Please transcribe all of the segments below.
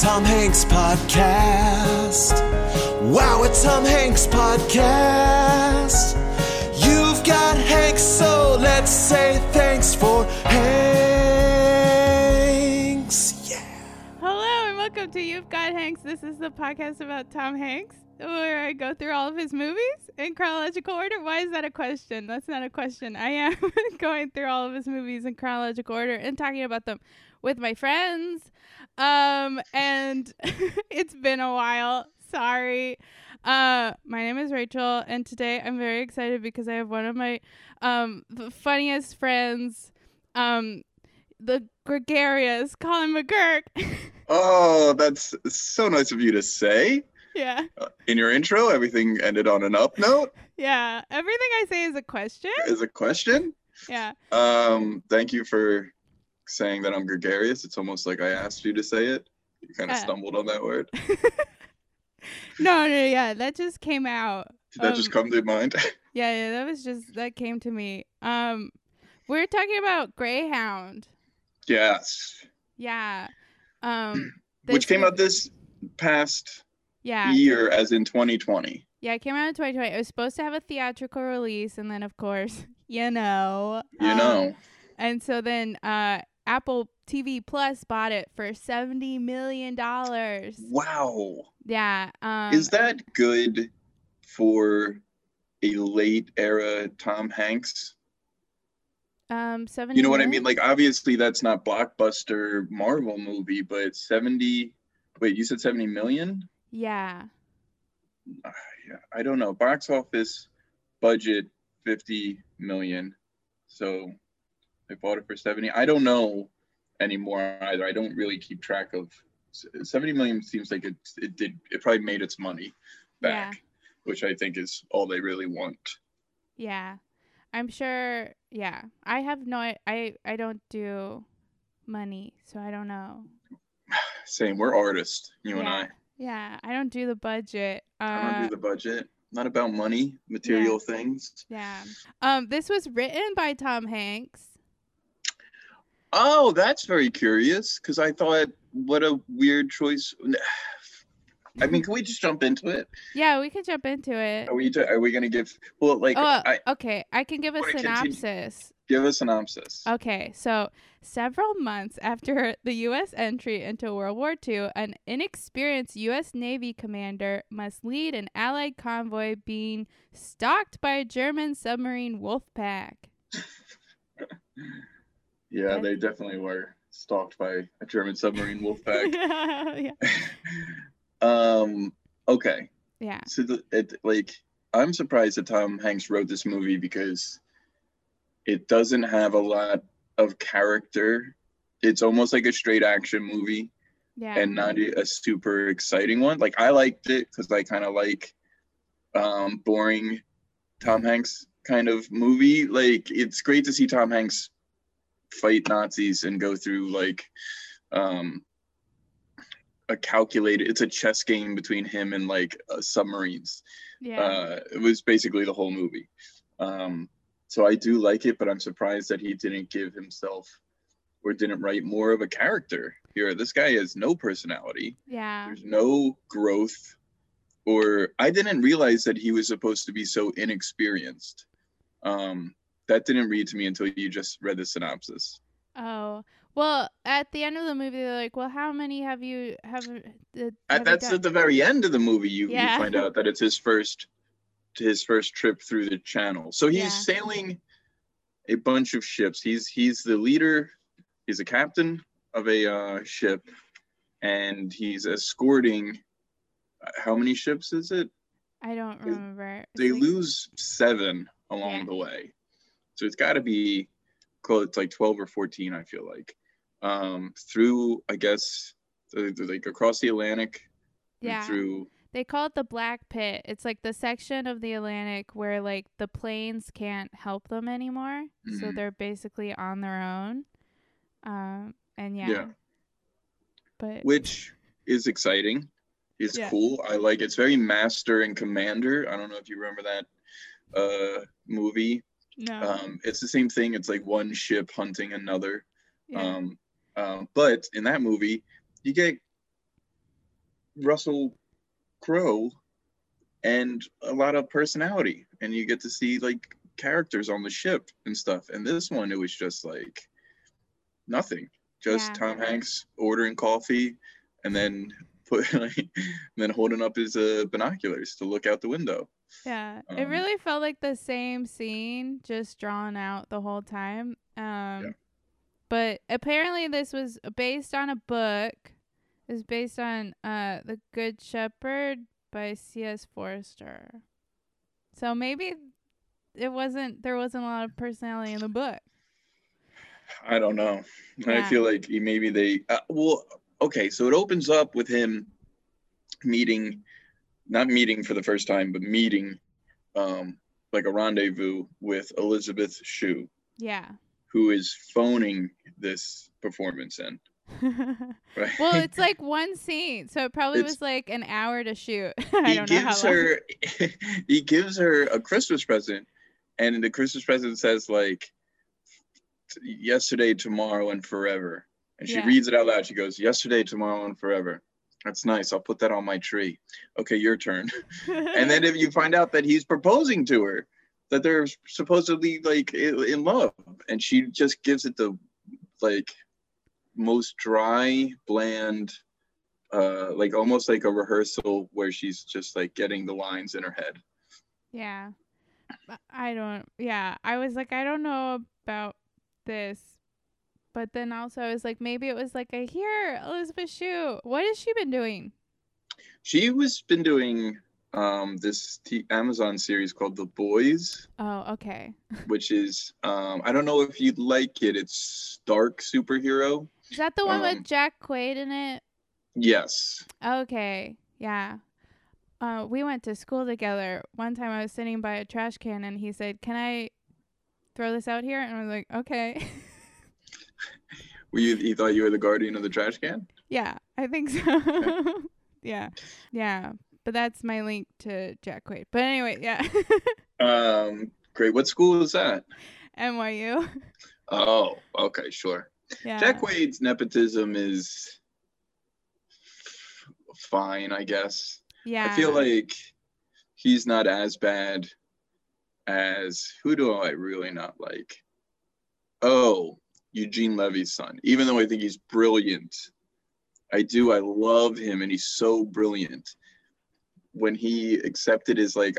Tom Hanks podcast. Wow, it's Tom Hanks podcast. You've got Hanks, so let's say thanks for Hanks. Yeah. Hello and welcome to You've Got Hanks. This is the podcast about Tom Hanks, where I go through all of his movies in chronological order. Why is that a question? That's not a question. I am going through all of his movies in chronological order and talking about them with my friends. Um, and it's been a while. Sorry. Uh, my name is Rachel, and today I'm very excited because I have one of my um the funniest friends, um, the gregarious Colin McGurk. Oh, that's so nice of you to say. yeah, Uh, In your intro, everything ended on an up note. yeah. Everything I say is a question. Is a question. Yeah. Um, thank you for saying that I'm gregarious. It's almost like I asked you to say it. You kind of Uh. stumbled on that word. No, no, yeah. That just came out. Did that just um, come to mind? Yeah, yeah. That was just that came to me. Um, we're talking about Greyhound. yes. Yeah. Um, Which came out this past Yeah. year, as in 2020. Yeah, it came out in 2020. It was supposed to have a theatrical release, and then, of course, you know. You um, know. And so then uh, Apple TV Plus bought it for $70 million. Wow. Yeah. Um, Is that good for a late era Tom Hanks? um, 70 You know what I mean? Like obviously that's not blockbuster Marvel movie, but 70 wait, you said 70 million? Yeah. Ah, yeah, I don't know. Box office budget 50 million. So they bought it for 70. I don't know anymore either. I don't really keep track of 70 million seems like it it did it probably made its money back, which I think is all they really want. Yeah. I'm sure. Yeah. I have no, I, I, I don't do money, so I don't know. Same, we're artists, you and I. Yeah. I don't do the budget. Uh, I don't do the budget. Not about money, material things. Yeah. Um, this was written by Tom Hanks. Oh, that's very curious because I thought, what a weird choice. I mean, can we just jump into it? Yeah, we can jump into it. Are we? Are we gonna give? Well, like, Oh, I, okay. I can give a continue? synopsis. give a synopsis. Okay, so several months after the U.S. entry into World War II, an inexperienced U.S. Navy commander must lead an Allied convoy being stalked by a German submarine wolf pack. yeah, they definitely were stalked by a German submarine wolf pack. yeah. um. Okay. Yeah. So the, it like I'm surprised that Tom Hanks wrote this movie because it doesn't have a lot of character. It's almost like a straight action movie Yeah. and not a a super exciting one. Like I liked it because I kind of like um, boring Tom Hanks kind of movie. Like it's great to see Tom Hanks fight Nazis and go through like um, a calculated. It's a chess game between him and like uh, submarines. yeah. Uh, it was basically the whole movie. Um, so I do like it, but I'm surprised that he didn't give himself or didn't write more of a character here. This guy has no personality. yeah. There's no growth, or I didn't realize that he was supposed to be so inexperienced. Um, that didn't read to me until you just read the synopsis. Oh. Well, at the end of the movie, they're like, "Well, how many have you have?" Uh, have At, that's done?" at the very end of the movie. You, Yeah. you find out that it's his first his first trip through the channel. So he's Yeah. sailing a bunch of ships. He's he's the leader. He's a captain of a uh, ship, and he's escorting. uh, How many ships is it? I don't remember. They like- lose seven along Yeah. the way, so it's got to be close. It's like twelve or fourteen. I feel like um, through. I guess the, the- like across the Atlantic. Yeah. Through They call it the Black Pit. It's like the section of the Atlantic where like the planes can't help them anymore, so Mhm. they're basically on their own. Um, and yeah. Yeah. But which is exciting. Is Yeah. cool. I like it's very Master and Commander. I don't know if you remember that uh movie. No. Um it's the same thing. It's like one ship hunting another. yeah. Um um but in that movie you get Russell Crowe and a lot of personality, and you get to see like characters on the ship and stuff. And this one, it was just like nothing, just Yeah. Tom Hanks ordering coffee, and then put like, and then holding up his uh, binoculars to look out the window. Yeah, it Um, really felt like the same scene, just drawn out the whole time. Um, but apparently this was based on a book. It was based on uh, The Good Shepherd by C.S. Forester. So maybe it wasn't. There wasn't a lot of personality in the book. I don't know. I feel like maybe they. Uh, well, okay, so it opens up with him meeting, not meeting for the first time, but meeting, um, like a rendezvous with Elizabeth Shue, Yeah. who is phoning this performance in. Right? well, it's like one scene, so it probably It's- was like an hour to shoot. I he don't know how gives long. her he gives her a Christmas present, and the Christmas present says like yesterday, tomorrow, and forever. And she Yeah. reads it out loud. She goes, "Yesterday, tomorrow, and forever." That's nice. I'll put that on my tree. Okay, your turn. and then if you find out that he's proposing to her, that they're supposedly like in love, and she just gives it the like most dry, bland, uh, like almost like a rehearsal where she's just like getting the lines in her head. Yeah. I don't yeah, I was like I don't know about this. But then also I was like maybe it was like I hear Elizabeth Shue. What has she been doing? She was been doing um this t- Amazon series called The Boys, Oh, okay. which is um I don't know if you'd like it. It's dark superhero. Is that the one Um, with Jack Quaid in it? Yes. Okay. Yeah. Uh, we went to school together. One time I was sitting by a trash can and he said, Can I throw this out here? And I was like, Okay. Were you he thought you were the guardian of the trash can? yeah, I think so. yeah. Yeah. But that's my link to Jack Quaid. But anyway, yeah. Um great. What school is that? NYU. Oh, okay, sure. Yeah. Jack Quaid's nepotism is fine, I guess. Yeah. I feel like he's not as bad as who do I really not like? Oh, Eugene Levy's son. Even though I think he's brilliant, I do. I love him, and he's so brilliant. When he accepted his like,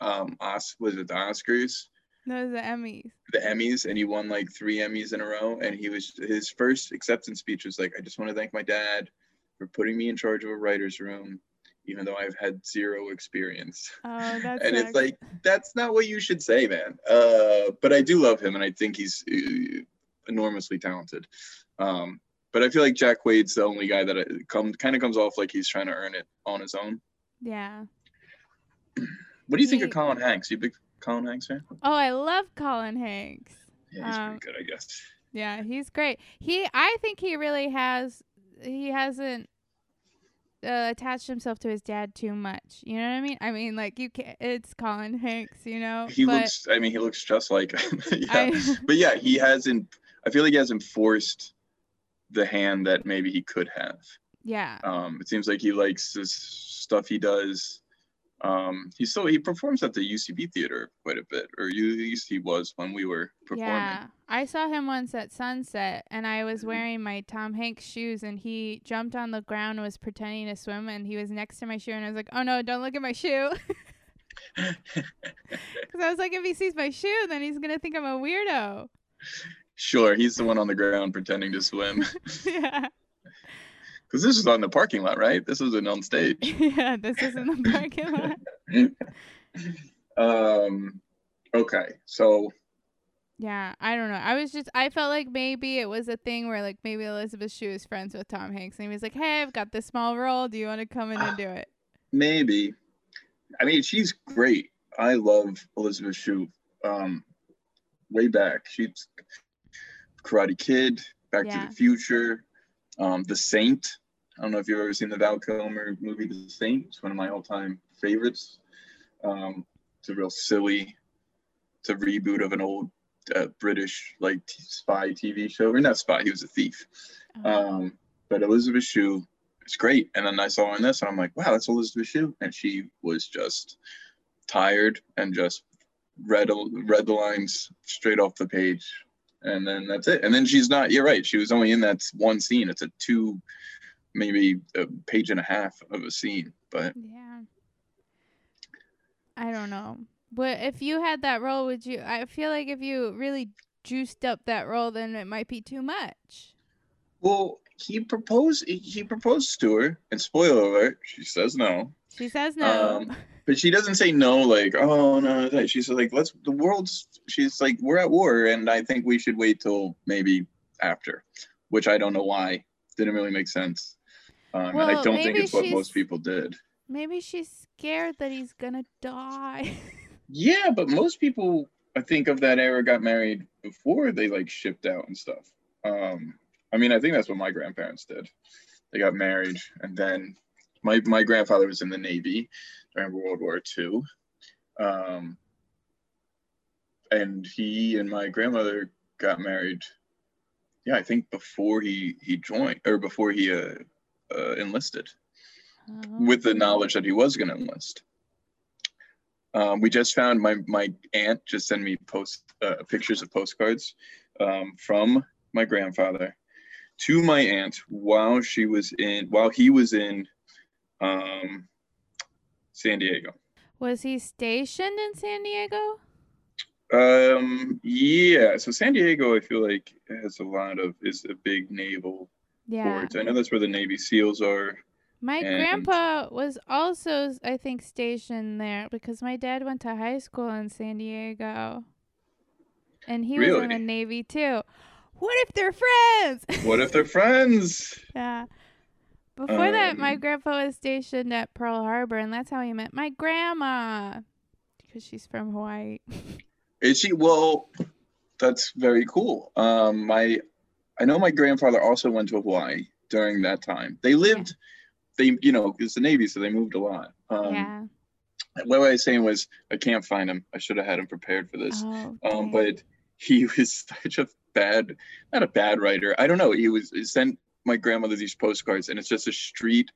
um, Os- was it the Oscars? No, the Emmys. the Emmys and he won like three Emmys in a row. And he was his first acceptance speech was like, I just want to thank my dad for putting me in charge of a writer's room, even though I've had zero experience. Oh, that's and it's like that's not what you should say, man. Uh, but I do love him, and I think he's uh, enormously talented. Um, but I feel like Jack Quaid's the only guy that come kind of comes off like he's trying to earn it on his own. Yeah. What do you think of Colin Hanks? You a big Colin Hanks fan? Oh, I love Colin Hanks. Yeah, he's Um, pretty good, I guess. Yeah, he's great. He, I think he really has. He hasn't uh, attached himself to his dad too much. You know what I mean? I mean, like you can It's Colin Hanks, you know. He but looks. I mean, he looks just like him. yeah. I, but yeah, he hasn't. I feel like he hasn't forced the hand that maybe he could have. yeah, Um, it seems like he likes this stuff he does. Um, he still he performs at the UCB theater quite a bit, or at least he was when we were performing. yeah. I saw him once at Sunset, and I was wearing my Tom Hanks shoes, and he jumped on the ground and was pretending to swim, and he was next to my shoe, and I was like, "Oh no, don't look at my shoe," because I was like, if he sees my shoe, then he's gonna think I'm a weirdo. Sure, he's the one on the ground pretending to swim. yeah. Because this is on the parking lot, right? This isn't on stage. yeah, this is in the parking lot. um, okay, so Yeah, I don't know. I was just I felt like maybe it was a thing where like maybe Elizabeth Shue is friends with Tom Hanks and he was like, "Hey, I've got this small role. Do you want to come in and do it?" maybe. I mean, she's great. I love Elizabeth Shue. Um, way back, she's Karate Kid, Back Yeah. to the Future, um, The Saint. I don't know if you've ever seen the Val Kilmer movie, The Saint. It's one of my all-time favorites. Um, it's a real silly. It's a reboot of an old uh, British like t- spy TV show, or not spy. He was a thief. Oh, Um, but Elizabeth Shue it's great. And then I saw her in this, and I'm like, wow, that's Elizabeth Shue, and she was just tired and just read read the lines straight off the page, and then that's it. And then she's not. You're right. She was only in that one scene. It's a two, maybe a page and a half of a scene, but Yeah. I don't know. But if you had that role, would you? I feel like if you really juiced up that role, then it might be too much. well, he proposed. He proposed to her, and spoiler alert, she says no. She says no. Um, But she doesn't say no, like, oh no. no. She's like, let's. The world's. She's like, we're at war, and I think we should wait till maybe after, which I don't know why. Didn't really make sense. Um, and I don't think it's what most people did. Maybe she's scared that he's gonna die. Yeah, but most people, I think, of that era got married before they like shipped out and stuff. Um, I mean, I think that's what my grandparents did. They got married, and then my my grandfather was in the Navy during World War II, um, and he and my grandmother got married. Yeah, I think before he he joined or before he uh, uh, enlisted with the knowledge that he was going to enlist. Um, we just found my my aunt just sent me post uh, pictures of postcards um, from my grandfather to my aunt while she was in while he was in um, San Diego. Was he stationed in San Diego? Um, yeah, so San Diego, I feel like has a lot of is a big naval Yeah. port. I know that's where the Navy SEALs are. My And- grandpa was also, I think, stationed there because my dad went to high school in San Diego. And he was in the Navy too. What if they're friends? What if they're friends? yeah. Before that, my Um, grandpa was stationed at Pearl Harbor, and that's how he met my grandma because she's from Hawaii. Is she? Well, that's very cool. Um, my, I know my grandfather also went to Hawaii during that time. They lived, they you know, it's the Navy, so they moved a lot. Um, yeah. What I was saying was, I can't find him. I should have had him prepared for this. Oh, Um, but he was such a bad, not a bad writer. I don't know. He was sent my grandmother these postcards, and it's just a street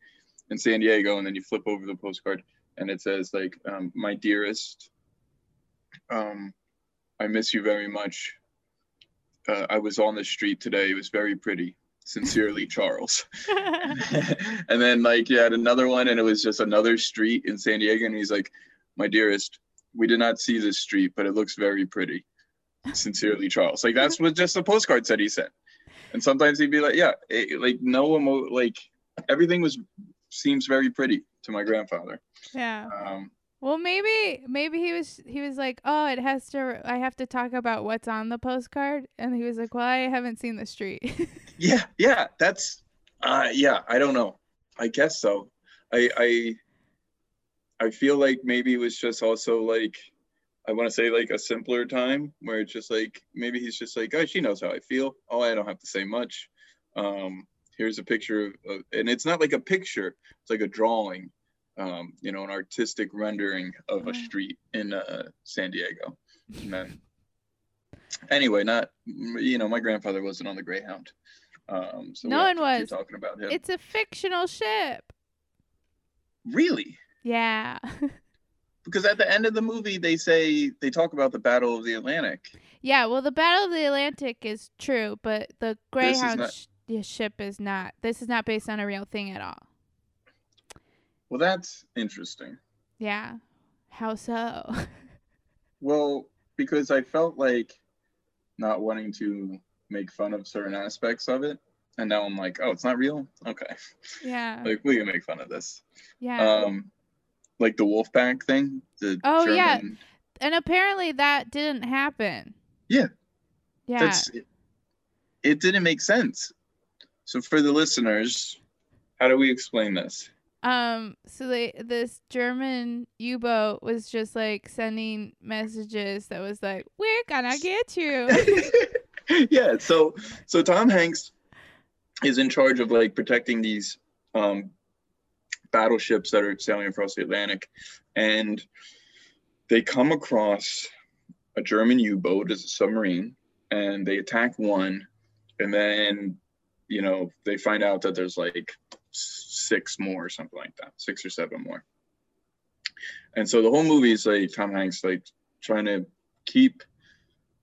in San Diego, and then you flip over the postcard, and it says like, um, "My dearest, um, I miss you very much. Uh, I was on the street today. It was very pretty. Sincerely, Charles." and then like you had another one, and it was just another street in San Diego, and he's like, "My dearest, we did not see this street, but it looks very pretty." Sincerely, Charles. Like that's what just the postcard said he sent. And sometimes he'd be like, "Yeah, it, like no emo, like everything was seems very pretty to my grandfather." yeah. Um, Well, maybe maybe he was he was like, "Oh, it has to I have to talk about what's on the postcard." And he was like, "Well, I haven't seen the street." yeah, yeah, that's, uh, yeah. I don't know. I guess so. I I I feel like maybe it was just also like I want to say like a simpler time where it's just like maybe he's just like, oh, she knows how I feel. Oh, I don't have to say much. Um, here's a picture of, of- and it's not like a picture; it's like a drawing. Um, you know, an artistic rendering of a street in uh, San Diego. And then, anyway, not you know, my grandfather wasn't on the Greyhound. Um, so No one was. talking about him. it's a fictional ship. really Yeah. because at the end of the movie they say they talk about the Battle of the Atlantic. yeah, well, the Battle of the Atlantic is true, but the Greyhound not- sh- ship is not. This is not based on a real thing at all. Well, that's interesting. Yeah. How so? Well, because I felt like not wanting to make fun of certain aspects of it, and now I'm like, oh, it's not real. Okay, yeah. like we can make fun of this. Yeah. Um, like the Wolfpack thing. The Oh, yeah. And apparently that didn't happen. Yeah. Yeah. That's it, it didn't make sense. So for the listeners, how do we explain this? Um, so they this German U-boat was just like sending messages that was like, "We're gonna get you." yeah, so so Tom Hanks is in charge of like protecting these um battleships that are sailing across the Atlantic and they come across a German U-boat as a submarine and they attack one and then you know they find out that there's like six more or something like that, six or seven more. And so the whole movie is like Tom Hanks like trying to keep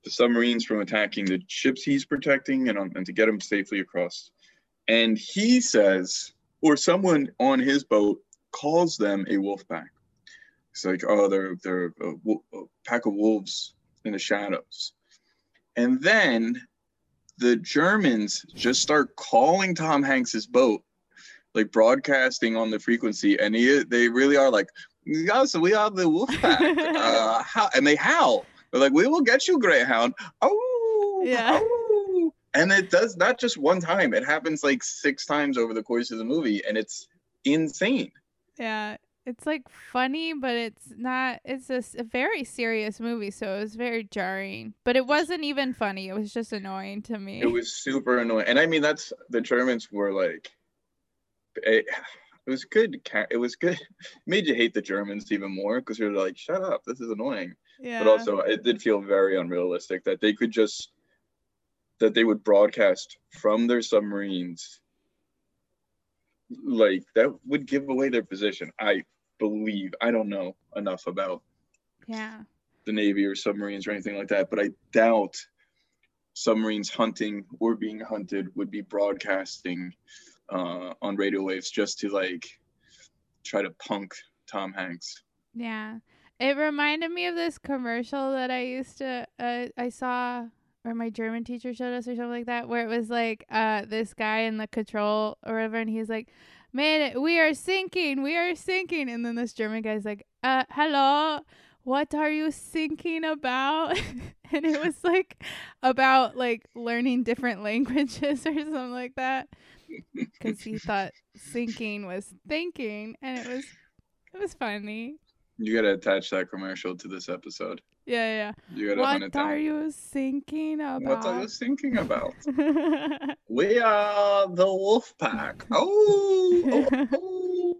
the submarines from attacking the ships he's protecting and, and to get them safely across. And he says, or someone on his boat calls them a wolf pack. It's like, oh, they're they're a, a pack of wolves in the shadows. And then the Germans just start calling Tom Hanks's boat, like broadcasting on the frequency, and he, they really are like, yes, we are the wolf pack, uh, how, and they howl. They're like, we will get you, Greyhound. Oh, Yeah. oh. And it does not just one time; it happens like six times over the course of the movie, and it's insane. Yeah. It's like funny, but it's not. It's a very serious movie, so it was very jarring. But it wasn't even funny. It was just annoying to me. It was super annoying, and I mean that's the Germans were like, eh, it, it was good. It was good. It made you hate the Germans even more because you're like, shut up, this is annoying. yeah. But also, it did feel very unrealistic that they could just that they would broadcast from their submarines. Like that would give away their position. I believe. I don't know enough about yeah. the Navy or submarines or anything like that, but I doubt submarines hunting or being hunted would be broadcasting uh, on radio waves just to like try to punk Tom Hanks. Yeah. It reminded me of this commercial that I used to uh, I saw or my German teacher showed us or something like that where it was like uh this guy in the control or whatever and he's like Man, we are sinking, we are sinking and then this German guy's like, Uh hello, what are you thinking about? and it was like about like learning different languages or something like that. Because he thought sinking was thinking and it was it was funny. You gotta attach that commercial to this episode. Yeah, yeah. What are you thinking about? What are you thinking about? We are the wolf pack. Oh, oh, oh.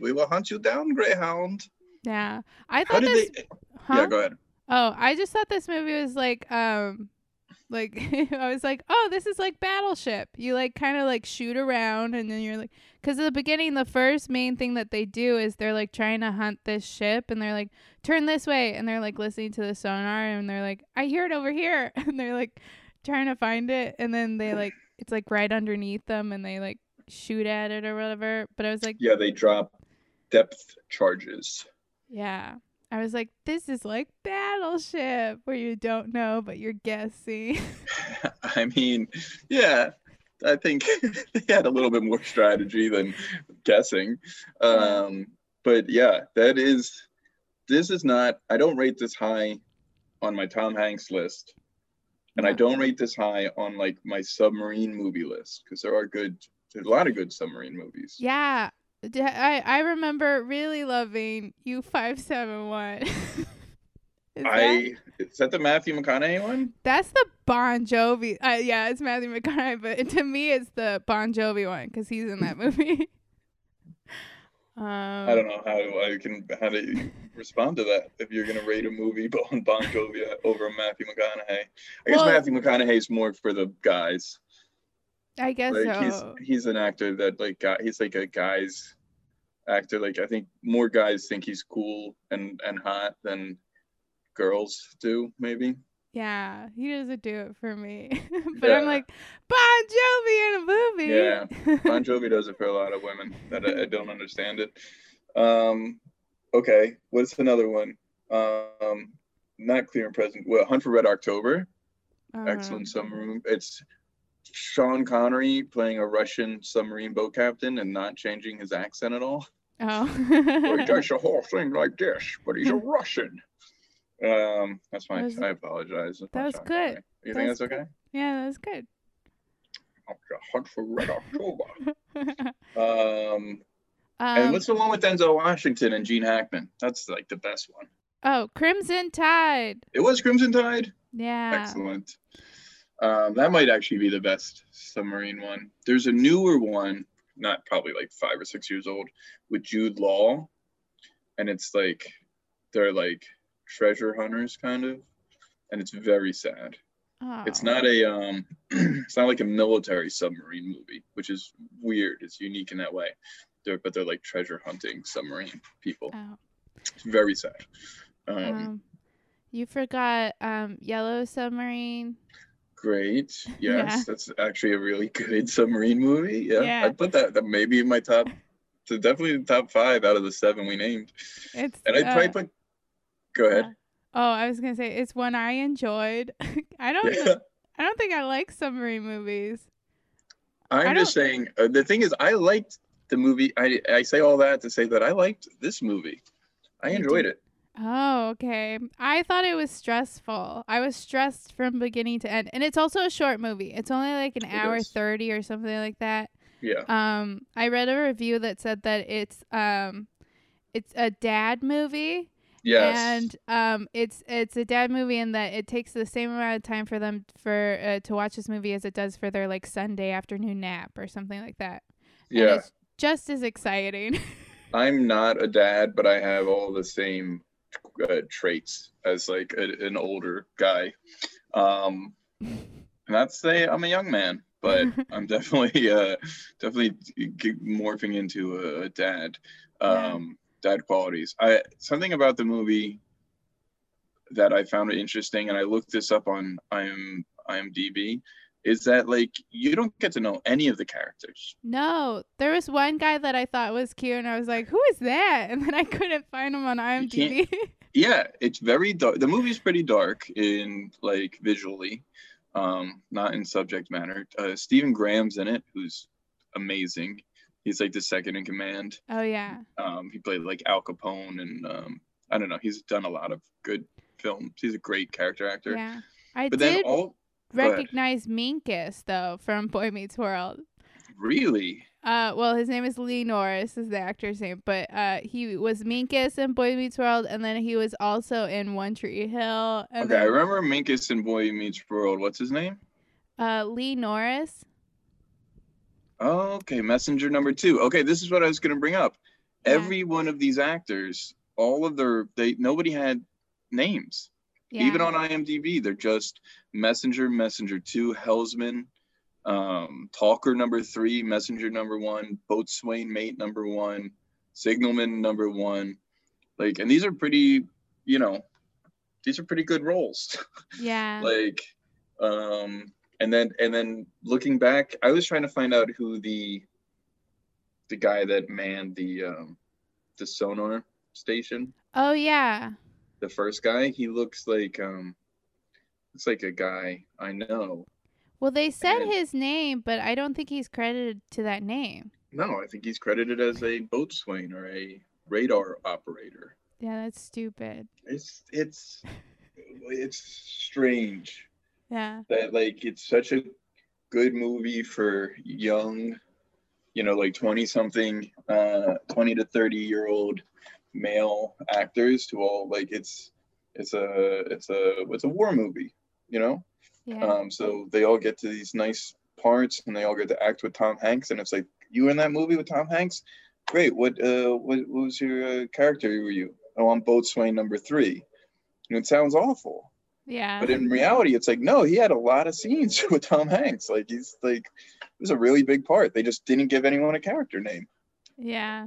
we will hunt you down, Greyhound. yeah, I thought this. they? huh? Yeah, go ahead. Oh, I just thought this movie was like, um, like I was like, oh, this is like Battleship. You like kind of like shoot around, and then you're like, because at the beginning, the first main thing that they do is they're like trying to hunt this ship, and they're like, turn this way, and they're like listening to the sonar, and they're like, I hear it over here, and they're like trying to find it, and then they like, it's like right underneath them, and they like shoot at it or whatever. But I was like, Yeah, they drop depth charges. Yeah. I was like, this is like Battleship, where you don't know, but you're guessing. I mean, yeah, I think they had a little bit more strategy than guessing. Um, but yeah, that is, this is not, I don't rate this high on my Tom Hanks list. And I don't rate this high on like my submarine movie list because there are good, there's a lot of good submarine movies. yeah. I, I remember really loving U571. is that, I, is that the Matthew McConaughey one? that's the Bon Jovi. Uh, yeah, it's Matthew McConaughey, but to me, it's the Bon Jovi one because he's in that movie. um, I don't know how I can how to respond to that. If you're gonna rate a movie on Bon Jovi over Matthew McConaughey, I guess Well- Matthew McConaughey's more for the guys. I guess Like he's so. he's an actor that like he's like a guy's actor. Like I think more guys think he's cool and and hot than girls do. Maybe Yeah, he doesn't do it for me. but I'm Yeah. like, Bon Jovi in a movie. Yeah, Bon Jovi does it for a lot of women that I, I don't understand it. Um, okay, what's another one? Um, not clear and present. Well, Hunt for Red October. Um, excellent submarine. It's Sean Connery playing a Russian submarine boat captain and not changing his accent at all. Oh. Well, he does the whole thing like this, but he's a Russian. Um, that's fine. That was- I apologize. That's that was Sean good. Connery. You That think that's okay? yeah, that was good. Hunt for Red October. Um, um, and what's the one with Denzel Washington and Gene Hackman? That's like the best one. oh, Crimson Tide. It was Crimson Tide. Yeah. Excellent. Um, that might actually be the best submarine one. There's a newer one, not probably like five or six years old, with Jude Law, and it's like they're like treasure hunters kind of, and it's very sad. Oh. It's not a um, it's not like a military submarine movie, which is weird. It's unique in that way. They're, but they're like treasure hunting submarine people. Oh. It's very sad. Um, Um, you forgot um, Yellow Submarine. Great. Yes, Yeah. that's actually a really good submarine movie. Yeah, Yeah. I'd put that, that maybe in my top. So definitely the top five out of the seven we named. It's And I'd probably uh, put. Go ahead. Oh, I was gonna say it's one I enjoyed. I don't. Yeah. I don't think I like submarine movies. I'm just saying. Uh, the thing is, I liked the movie. I I say all that to say that I liked this movie. I enjoyed it. Oh, okay. I thought it was stressful. I was stressed from beginning to end, and it's also a short movie. It's only like an It hour is. thirty or something like that. Yeah. Um, I read a review that said that it's um, it's a dad movie. Yes. And um, it's it's a dad movie in that it takes the same amount of time for them for uh, to watch this movie as it does for their like Sunday afternoon nap or something like that. And yeah. it's just as exciting. I'm not a dad, but I have all the same uh, traits as like a, an older guy. Um, not to say I'm a young man, but I'm definitely uh, definitely morphing into a, a dad. Yeah. Um, dad qualities. I something about the movie that I found interesting, and I looked this up on IM, IMDb, is that like you don't get to know any of the characters. no, there was one guy that I thought was cute, and I was like, "Who is that?" And then I couldn't find him on IMDb. yeah it's very dark the movie's pretty dark in like visually um not in subject matter uh stephen graham's in it who's amazing he's like the second in command oh yeah, um he played like al capone and um i don't know he's done a lot of good films he's a great character actor yeah. I but then did all go ahead. Recognize Minkus though from Boy Meets World. really Uh, well, his name is Lee Norris, is the actor's name, but uh, he was Minkus in Boy Meets World, and then he was also in One Tree Hill. And okay i remember minkus in boy meets world what's his name uh, Lee Norris. Okay, messenger number two. Okay, this is what I was gonna bring up. Yeah. Every one of these actors, all of their they nobody had names. Yeah. Even on IMDb, they're just messenger, messenger two, Helmsman, um, talker number three, messenger number one, boatswain mate number one, signalman number one. Like, and these are pretty, you know, these are pretty good roles. yeah. like um and then and then looking back i was trying to find out who the the guy that manned the um the sonar station oh yeah. The first guy he looks like um looks like a guy i know Well, they said And- his name, but I don't think he's credited to that name. no i think he's credited as a boatswain or a radar operator Yeah, that's stupid. it's it's it's strange Yeah. that like it's such a good movie for young you know like 20 something uh 20 to 30 year old male actors to all like it's it's a it's a it's a war movie you know Yeah. um so they all get to these nice parts and they all get to act with tom hanks and it's like you in that movie with tom hanks great what uh what, what was your uh, character were you oh i'm boatswain number three and it sounds awful yeah. but in reality, it's like, no, he had a lot of scenes with Tom Hanks. Like he's like it was a really big part. They just didn't give anyone a character name. yeah.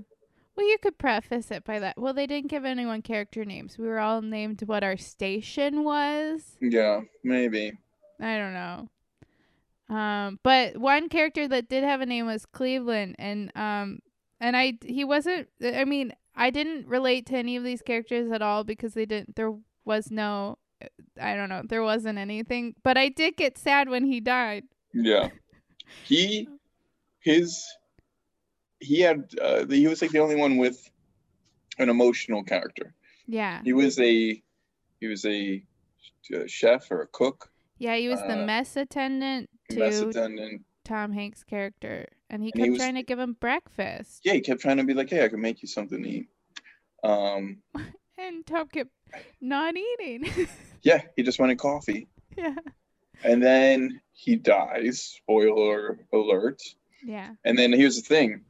Well, you could preface it by that. Well, they didn't give anyone character names. We were all named what our station was. Yeah, maybe. I don't know. Um, but one character that did have a name was Cleveland, and um, and I he wasn't. I mean, I didn't relate to any of these characters at all because they didn't. There was no. I don't know. There wasn't anything, but I did get sad when he died. Yeah. He his he had uh, he was like the only one with an emotional character. Yeah, He was a he was a, uh chef or a cook, yeah. He was the uh, mess attendant to mess attendant. Tom Hanks' character, and he And he kept was- trying to give him breakfast. Yeah, he kept trying to be like, hey, I can make you something to eat. Um, And Tom kept not eating. yeah, he just wanted coffee. yeah, and then he dies spoiler alert yeah, and then here's the thing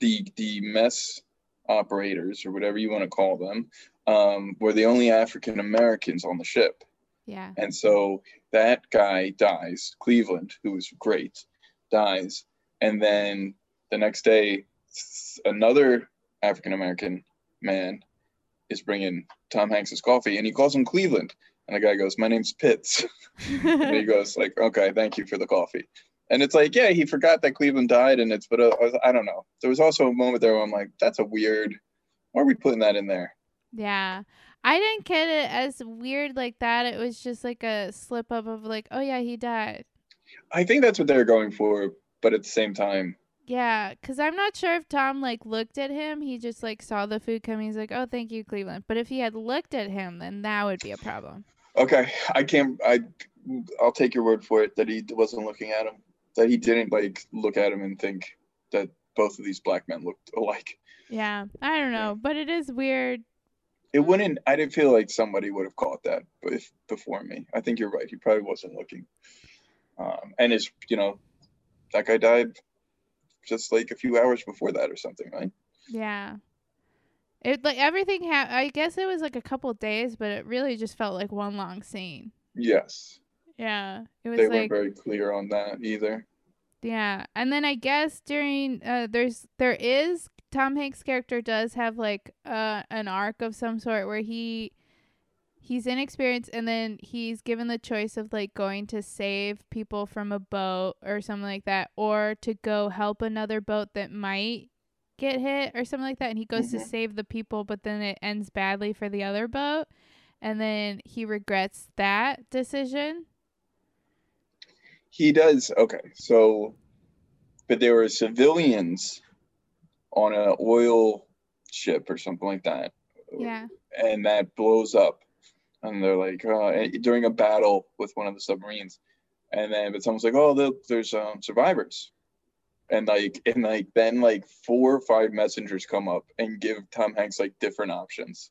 the the mess operators or whatever you want to call them um, were the only african americans on the ship Yeah. And so that guy dies, Cleveland, who was great, dies. And then the next day, another African American man is bringing Tom Hanks's coffee and he calls him Cleveland. And the guy goes, My name's Pitts. and he goes, like, okay, thank you for the coffee. And it's like, yeah, he forgot that Cleveland died. And it's, but uh, I don't know. There was also a moment there where I'm like, that's a weird, why are we putting that in there? yeah. I didn't get it as weird like that. It was just like a slip up of like, oh yeah, he died. I think that's what they're going for. But at the same time, Yeah, because I'm not sure if Tom like looked at him. He just like saw the food coming. He's like, "Oh, thank you, Cleveland." But if he had looked at him, then that would be a problem. Okay, I can't. I I'll take your word for it that he wasn't looking at him. That he didn't like look at him and think that both of these black men looked alike. Yeah, I don't know, but it is weird. It wouldn't. I didn't feel like somebody would have caught that, if before me. I think you're right. He probably wasn't looking. Um, and his, you know, that guy died just like a few hours before that or something, right? Yeah, it like everything. Ha- I guess it was like a couple days, but it really just felt like one long scene. Yes, Yeah, it was they like weren't very clear on that either. Yeah, and then I guess during uh, there's there is Tom Hanks' character does have like uh an arc of some sort where he he's inexperienced and then he's given the choice of like going to save people from a boat or something like that or to go help another boat that might get hit or something like that and he goes to Mhm. save the people but then it ends badly for the other boat and then he regrets that decision. He does. Okay, so, but there were civilians on an oil ship or something like that. Yeah. And that blows up, and they're like uh, during a battle with one of the submarines, and then but someone's like, oh, there's um, survivors, and like and like then like four or five messengers come up and give Tom Hanks like different options.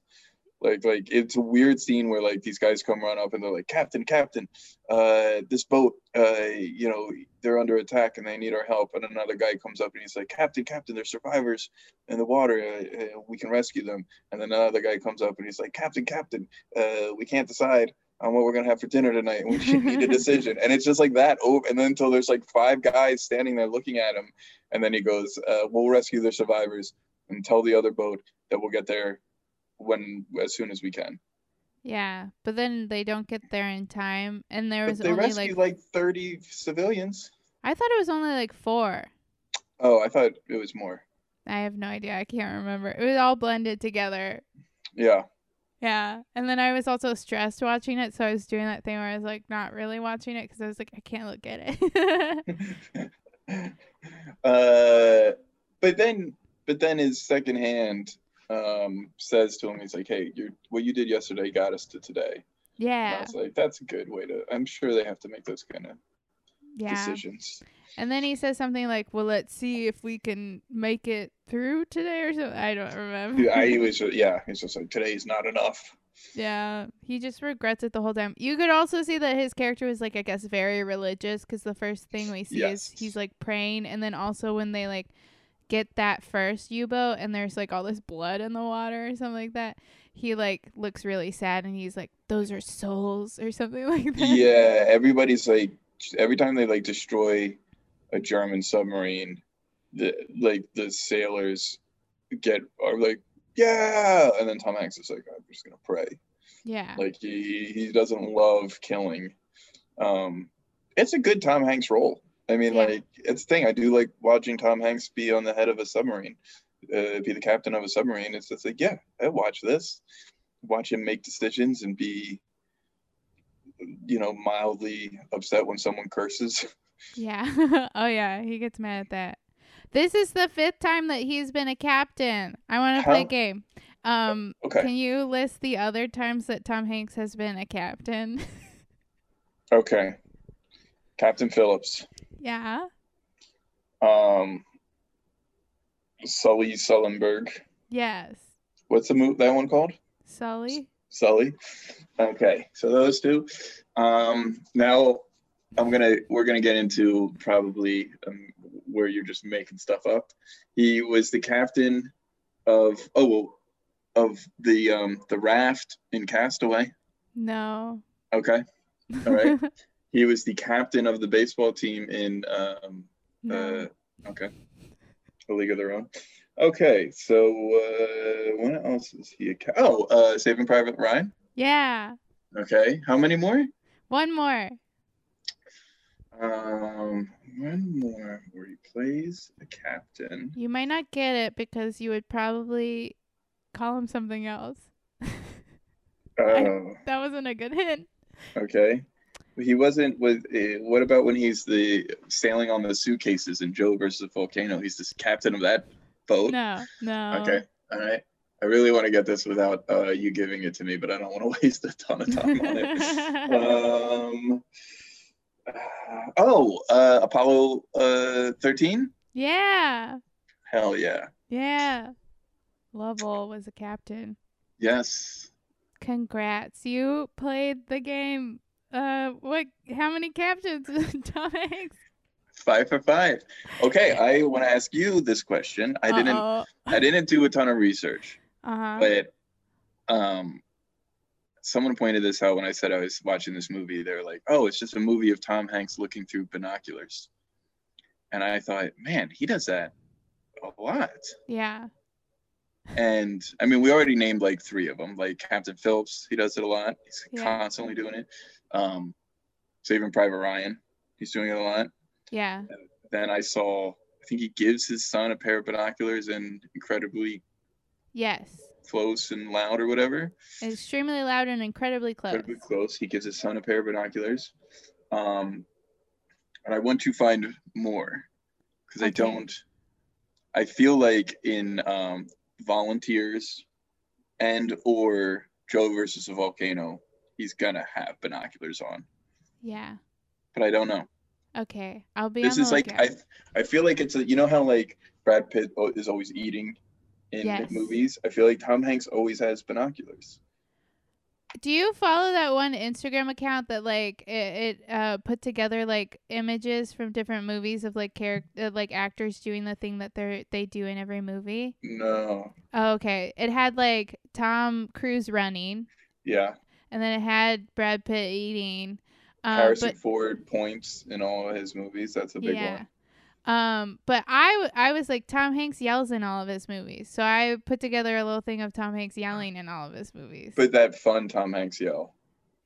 Like, like it's a weird scene where like these guys come run up and they're like, Captain, Captain, uh, this boat, uh, you know, they're under attack and they need our help. And another guy comes up and he's like, Captain, Captain, there's survivors in the water. Uh, uh, we can rescue them. And then another guy comes up and he's like, Captain, Captain, uh, we can't decide on what we're gonna have for dinner tonight. We need a decision. And it's just like that. Oh, and then until there's like five guys standing there looking at him, and then he goes, uh, "We'll rescue the survivors and tell the other boat that we'll get there when as soon as we can." Yeah, but then they don't get there in time, and there But was they only rescue like like 30 civilians. I thought it was only like four. Oh, I thought it was more. I have no idea. I can't remember. It was all blended together. Yeah. Yeah, and then I was also stressed watching it, so I was doing that thing where I was like not really watching it because I was like I can't look at it. uh, but then, but then his second hand um, says to him, he's like, "Hey, you what you did yesterday got us to today." And I yeah, was like, "That's a good way to." I'm sure they have to make those kind of yeah. decisions. And then he says something like, "Well, let's see if we can make it through today or something." I don't remember. Yeah, I was, yeah, he's just like, "Today's not enough." Yeah, he just regrets it the whole time. You could also see that his character was like, I guess, very religious because the first thing we see Yes. is he's like praying, and then also when they like get that first U boat and there's like all this blood in the water or something like that, he like looks really sad and he's like, "Those are souls" or something like that. yeah, everybody's like, every time they like destroy a German submarine, the like the sailors get are like, yeah, and then Tom Hanks is like, I'm just gonna pray. yeah, Like he he doesn't love killing. Um, it's a good Tom Hanks role. I mean, Yeah. like it's the thing. I do like watching Tom Hanks be on the head of a submarine, uh, be the captain of a submarine. It's just like, yeah, I watch this, watch him make decisions and be, you know, mildly upset when someone curses. yeah. oh yeah, he gets mad at that. This is the fifth time that he's been a captain. I want to play a game. Um, Okay. can you list the other times that Tom Hanks has been a captain? Okay, Captain Phillips, yeah. um, Sully Sullenberg. Yes. What's the move that one called? Sully. Sully. Okay, so those two. Um, now I'm gonna we're gonna get into probably um, where you're just making stuff up. He was the captain of oh well, of the um, the raft in Castaway. No. Okay. All right. he was the captain of the baseball team in um, no. uh, okay, A League of Their Own. Okay, so uh, what else is he? A ca- oh, uh, Saving Private Ryan. yeah. Okay, how many more? One more. Um, one more where he plays a captain. You might not get it because you would probably call him something else. Oh, That wasn't a good hint. okay. He wasn't with. Uh, what about when he's the sailing on the suitcases in Joe versus Volcano? He's the captain of that boat. No, no. Okay. All right. I really want to get this without uh, you giving it to me, but I don't want to waste a ton of time on it. um. uh, oh, uh, Apollo uh, 13? yeah. Hell yeah. Yeah. Lovell was a captain. Yes. Congrats. You played the game. Uh what how many captains Tom Hanks? Five for five. Okay, I want to ask you this question. I didn't. I didn't do a ton of research, Uh-huh. but um, someone pointed this out when I said I was watching this movie. They're like, "Oh, it's just a movie of Tom Hanks looking through binoculars," and I thought, "Man, he does that a lot." Yeah. And I mean, we already named like three of them. Like Captain Phillips, he does it a lot. He's Yeah. constantly doing it. Um, Saving Private Ryan, he's doing it a lot. Yeah. Then I saw, I think he gives his son a pair of binoculars and incredibly Yes. close and loud or whatever. Extremely loud and incredibly close. Incredibly close. He gives his son a pair of binoculars. Um, and I want to find more because I don't. I feel like in um, Volunteers and or Joe versus a volcano, he's gonna have binoculars on, Yeah. but I don't know. Okay. I'll be this is like I. I feel like it's a, you know how like Brad Pitt is always eating in Yes. movies. I feel like Tom Hanks always has binoculars. Do you follow that one Instagram account that like it, it uh put together like images from different movies of like character like actors doing the thing that they they do in every movie? No, Oh, okay. It had like Tom Cruise running, yeah, and then it had Brad Pitt eating. Um, Harrison but Ford points in all of his movies. That's a big yeah. one. Um, but I, w- I was like Tom Hanks yells in all of his movies, so I put together a little thing of Tom Hanks yelling in all of his movies. But that fun Tom Hanks yell.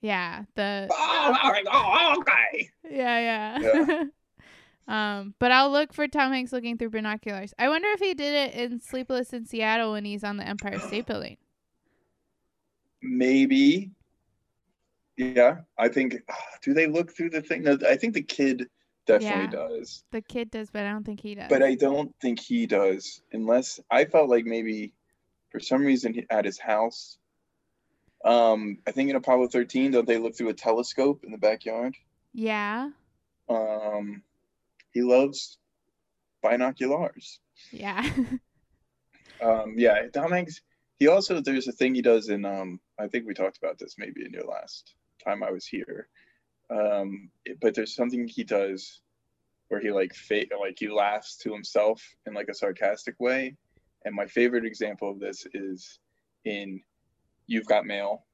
yeah, the Oh, okay. yeah, yeah. um, but I'll look for Tom Hanks looking through binoculars. I wonder if he did it in Sleepless in Seattle when he's on the Empire State Building. Maybe. Yeah, I think. Do they look through the thing? No, I think the kid definitely Yeah. does, The kid does, but I don't think he does. but I don't think he does. Unless I felt like maybe, for some reason, at his house. Um, I think in Apollo 13, don't they look through a telescope in the backyard? yeah, Um, he loves binoculars. yeah, Um, yeah, Tom Hanks. He also there's a thing he does in um. I think we talked about this maybe in your last time I was here. Um, but there's something he does where he like fake like he laughs to himself in like a sarcastic way. And my favorite example of this is in You've Got Mail,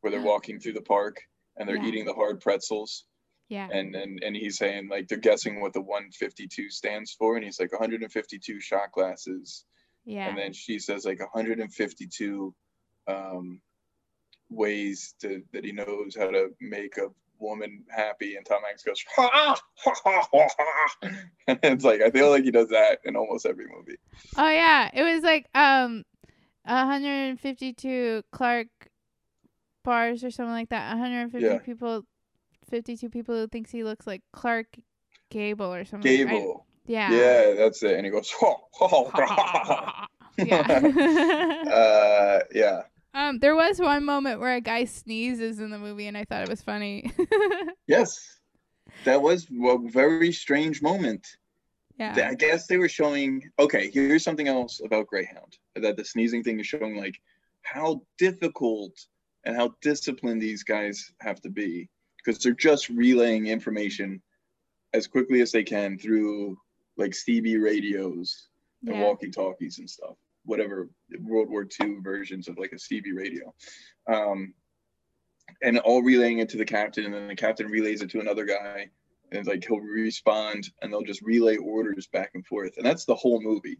where they're walking through the park and they're Yeah. eating the hard pretzels yeah, and and and he's saying like they're guessing what the 152 stands for and he's like 152 shot glasses yeah, and then she says like 152 um, ways to, that he knows how to make a woman happy and tom hanks goes ha, ha, ha, ha, ha. and it's like i feel like he does that in almost every movie Oh yeah, it was like um, 152 Clark bars or something like that. 150 Yeah. people, 52 people who thinks he looks like Clark Gable or something. I- gable yeah. yeah. that's it and he goes ha, ha, ha, yeah. ha. uh yeah um, there was one moment where a guy sneezes in the movie, and I thought it was funny. yes that was a very strange moment yeah. I guess they were showing. Okay, here's something else about Greyhound. That the sneezing thing is showing like how difficult and how disciplined these guys have to be because they're just relaying information as quickly as they can through like CB radios and Yeah. walkie-talkies and stuff. Whatever World War II versions of like a CB radio. Um, and all relaying it to the captain, and then the captain relays it to another guy, and like he'll respond, and they'll just relay orders back and forth, and that's the whole movie.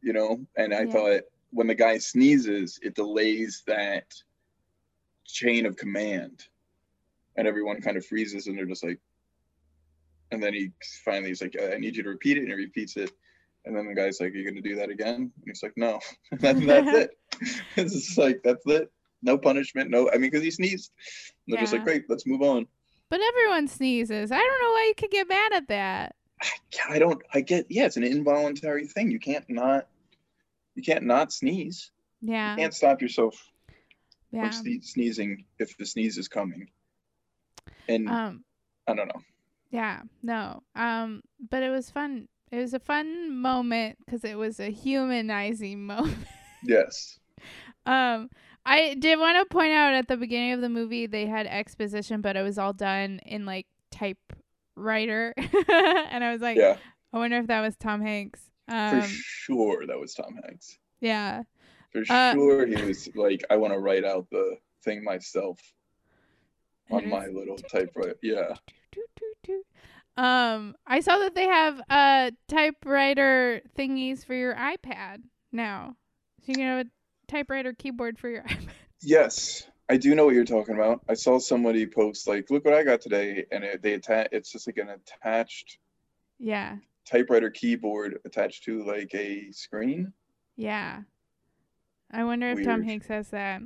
You know, and I Yeah. thought when the guy sneezes, it delays that chain of command, and everyone kind of freezes, and they're just like, and then he finally is like, I need you to repeat it, and he repeats it. And then the guy's like, Are you gonna do that again? And he's like, No. and that's it. It's just like that's it. No punishment. No, I mean, because he sneezed. And they're just like, Great, let's move on. But everyone sneezes. I don't know why you could get mad at that. Yeah, I don't. I get. Yeah, it's an involuntary thing. You can't not. You can't not sneeze. Yeah. You can't stop yourself Yeah. from sneezing if the sneeze is coming. And Um I don't know. yeah, no. Um but it was fun. It was a fun moment cuz it was a humanizing moment. Yes. Um, I did want to point out at the beginning of the movie they had exposition, but it was all done in like typewriter, and I was like, Yeah. I wonder if that was Tom Hanks. For Um, sure, that was Tom Hanks. yeah, For Uh, sure, he was like, I want to write out the thing myself on my little typewriter. Yeah. Um, I saw that they have uh typewriter thingies for your iPad now, so you can have a typewriter keyboard for your iPad. Yes, I do know what you're talking about. I saw somebody post like, "Look what I got today," and it, they attach. It's just like an attached Yeah, typewriter keyboard attached to like a screen. Yeah. I wonder if Tom Hanks has that.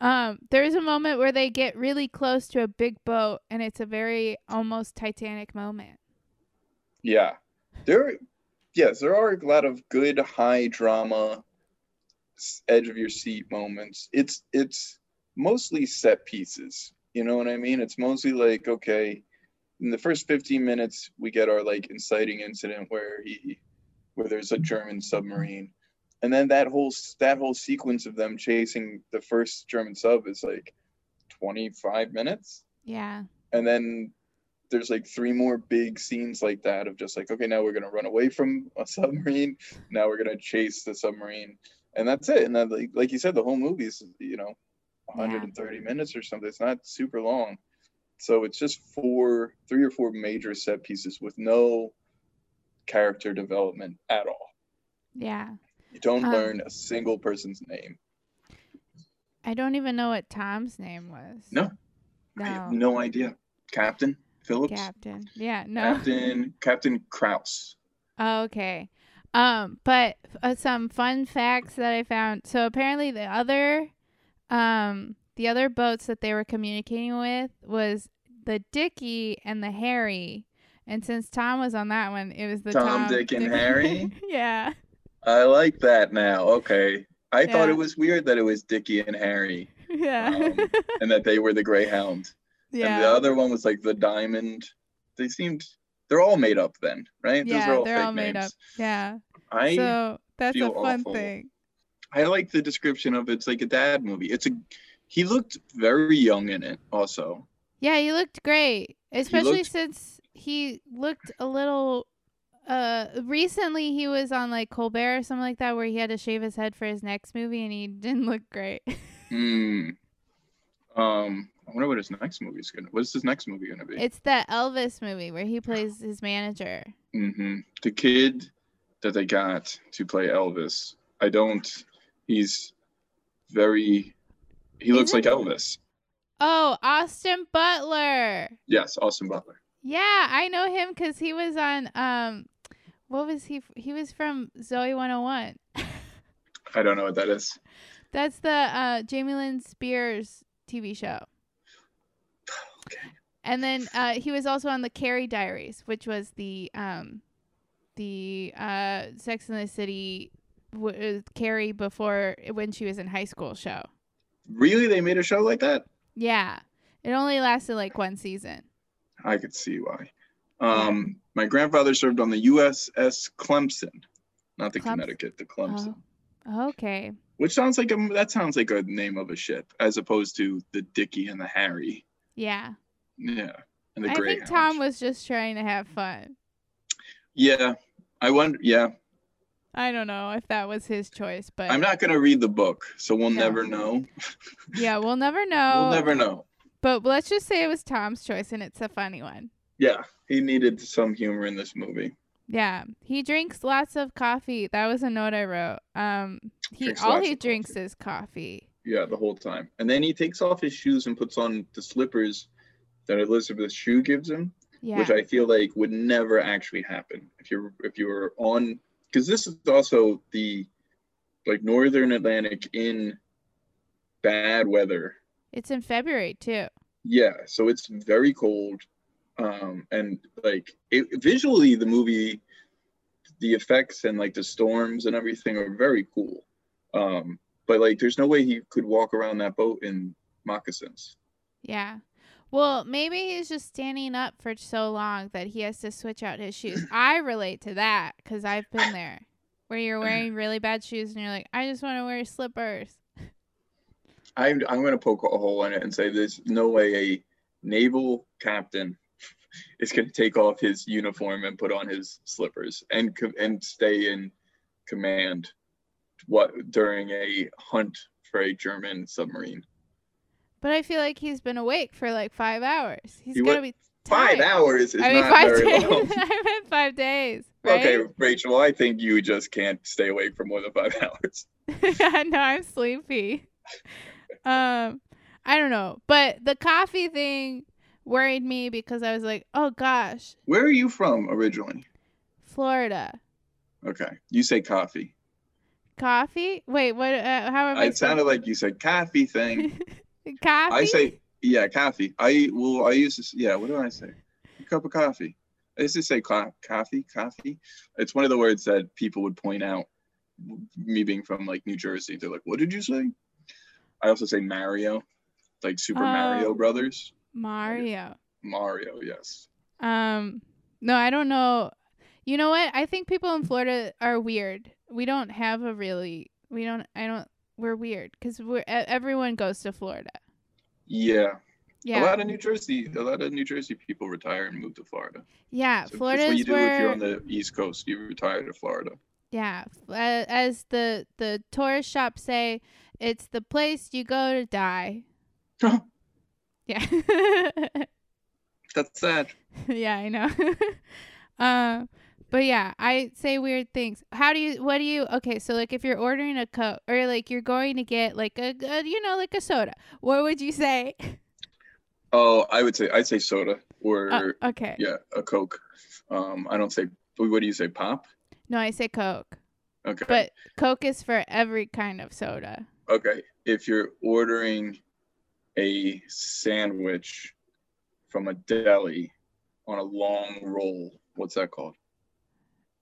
Um, there's a moment where they get really close to a big boat and it's a very almost Titanic moment. Yeah, there. Yes, there are a lot of good high drama, edge of your seat moments. It's it's mostly set pieces. You know what I mean? It's mostly like okay, in the first 15 minutes we get our like inciting incident where he where there's a German submarine. And then that whole that whole sequence of them chasing the first German sub is like 25 minutes? Yeah. and then there's like three more big scenes like that of just like okay now we're gonna run away from a submarine. Now we're gonna chase the submarine. And that's it. And then like, like you said the whole movie is you know 130 minutes or something. It's not super long. So it's just four three or four major set pieces with no character development at all. Yeah. You don't Um, learn a single person's name I don't even know what Tom's name was. No. i have No. no idea captain phillips Captain. Yeah, no. captain captain krause Oh, okay. Um, but uh, some fun facts that I found. So apparently the other, um, the other boats that they were communicating with was the Dickie and the Harry. And since Tom was on that one, it was the Tom, Tom, Dick, and Harry? yeah. I like that now. Okay. I thought it was weird that it was Dickie and Harry Yeah. Um, and that they were the Greyhound. Yeah. And the other one was like the Diamond. They seemed they're all made up then, right? Those Yeah, are all they're fake all made names. up. Yeah. I so that's a fun awful. thing. I like the description of it's like a dad movie. It's a he looked very young in it also. Yeah, he looked great, especially looked- since he looked a little. Uh, recently he was on like Colbert or something like that, where he had to shave his head for his next movie, and he didn't look great. Hmm. Um I wonder what his next movie is gonna what's his next movie gonna be? it's the Elvis movie where he plays his manager. Mm-hmm. The kid that they got to play Elvis, I don't. He's very. He looks like Isn't- Elvis. Oh, Austin Butler. Yes, Austin Butler. Yeah, I know him because he was on um, what was he? f- He was from Zoey 101. I don't know what that is. That's the uh, Jamie Lynn Spears TV show. Okay. And then uh, he was also on the Carrie Diaries, which was the um, the uh, Sex in the City w- uh, Carrie before when she was in high school show. Really, they made a show like that? Yeah, it only lasted like one season. I could see why. Um, my grandfather served on the USS Clemson, not the Clemson? Connecticut, the Clemson. Oh, okay. Which sounds like a that sounds like a name of a ship, as opposed to the Dickie and the Harry. Yeah, Yeah, and the I Greyhound. think Tom was just trying to have fun. Yeah, I wonder. Yeah, I don't know if that was his choice, but I'm not gonna read the book, so we'll No. never know. yeah, we'll never know. We'll never know. But let's just say it was Tom's choice, and it's a funny one. Yeah, he needed some humor in this movie. Yeah, he drinks lots of coffee. That was a note I wrote. Um, he Drinks all he drinks coffee. is coffee. Yeah, the whole time. And then he takes off his shoes and puts on the slippers that Elisabeth Shue gives him, Yeah, which I feel like would never actually happen if you're if you were on because this is also the like northern Atlantic in bad weather. it's in February too. Yeah, so it's very cold. Um and like it, visually the movie the effects and like the storms and everything are very cool. Um but like there's no way he could walk around that boat in moccasins. Yeah. Well, maybe he's just standing up for so long that he has to switch out his shoes. I relate to that because I've been there, where you're wearing really bad shoes and you're like, I just want to wear slippers. I'm I'm gonna poke a hole in it and say there's no way a naval captain is gonna take off his uniform and put on his slippers and and stay in command what during a hunt for a German submarine. But I feel like he's been awake for like five hours. He's He gonna went be Five hours is I mean, not five very days. long. I meant five days. Right? Okay, Rachel, I think you just can't stay awake for more than five hours. no, I'm sleepy. Um, I don't know, but the coffee thing worried me because I was like, oh gosh, Where are you from originally? Florida Okay, you say coffee. coffee. Wait, what? Uh, how am I? It sounded like you said coffee thing. coffee. I say, yeah, coffee. I well, I used to, yeah. What do I say? A cup of coffee. I used to say co- coffee, coffee. It's one of the words that people would point out. Me being from like New Jersey, they're like, "What did you say?" I also say Mario, like Super Mario Oh. Brothers. Mario. Mario, yes. Um, no, I don't know. You know what? I think people in Florida are weird. We don't have a really. We don't. I don't. We're weird because we're everyone goes to Florida. Yeah. Yeah. A lot of New Jersey, a lot of New Jersey people retire and move to Florida. yeah, So Florida that's what you do where. if you're on the East Coast. You retire to Florida. Yeah, as the the tourist shops say, it's the place you go to die. Yeah, That's sad. yeah, I know. um, but yeah, I say weird things. How do you? What do you? Okay, so like if you're ordering a coke or like you're going to get like a, a you know like a soda, what would you say? Oh, I would say I'd say soda or Uh, okay, yeah, a Coke. Um, I don't say. What do you say? Pop. no, I say Coke, Okay. but Coke is for every kind of soda. okay. If you're ordering a sandwich from a deli on a long roll, what's that called?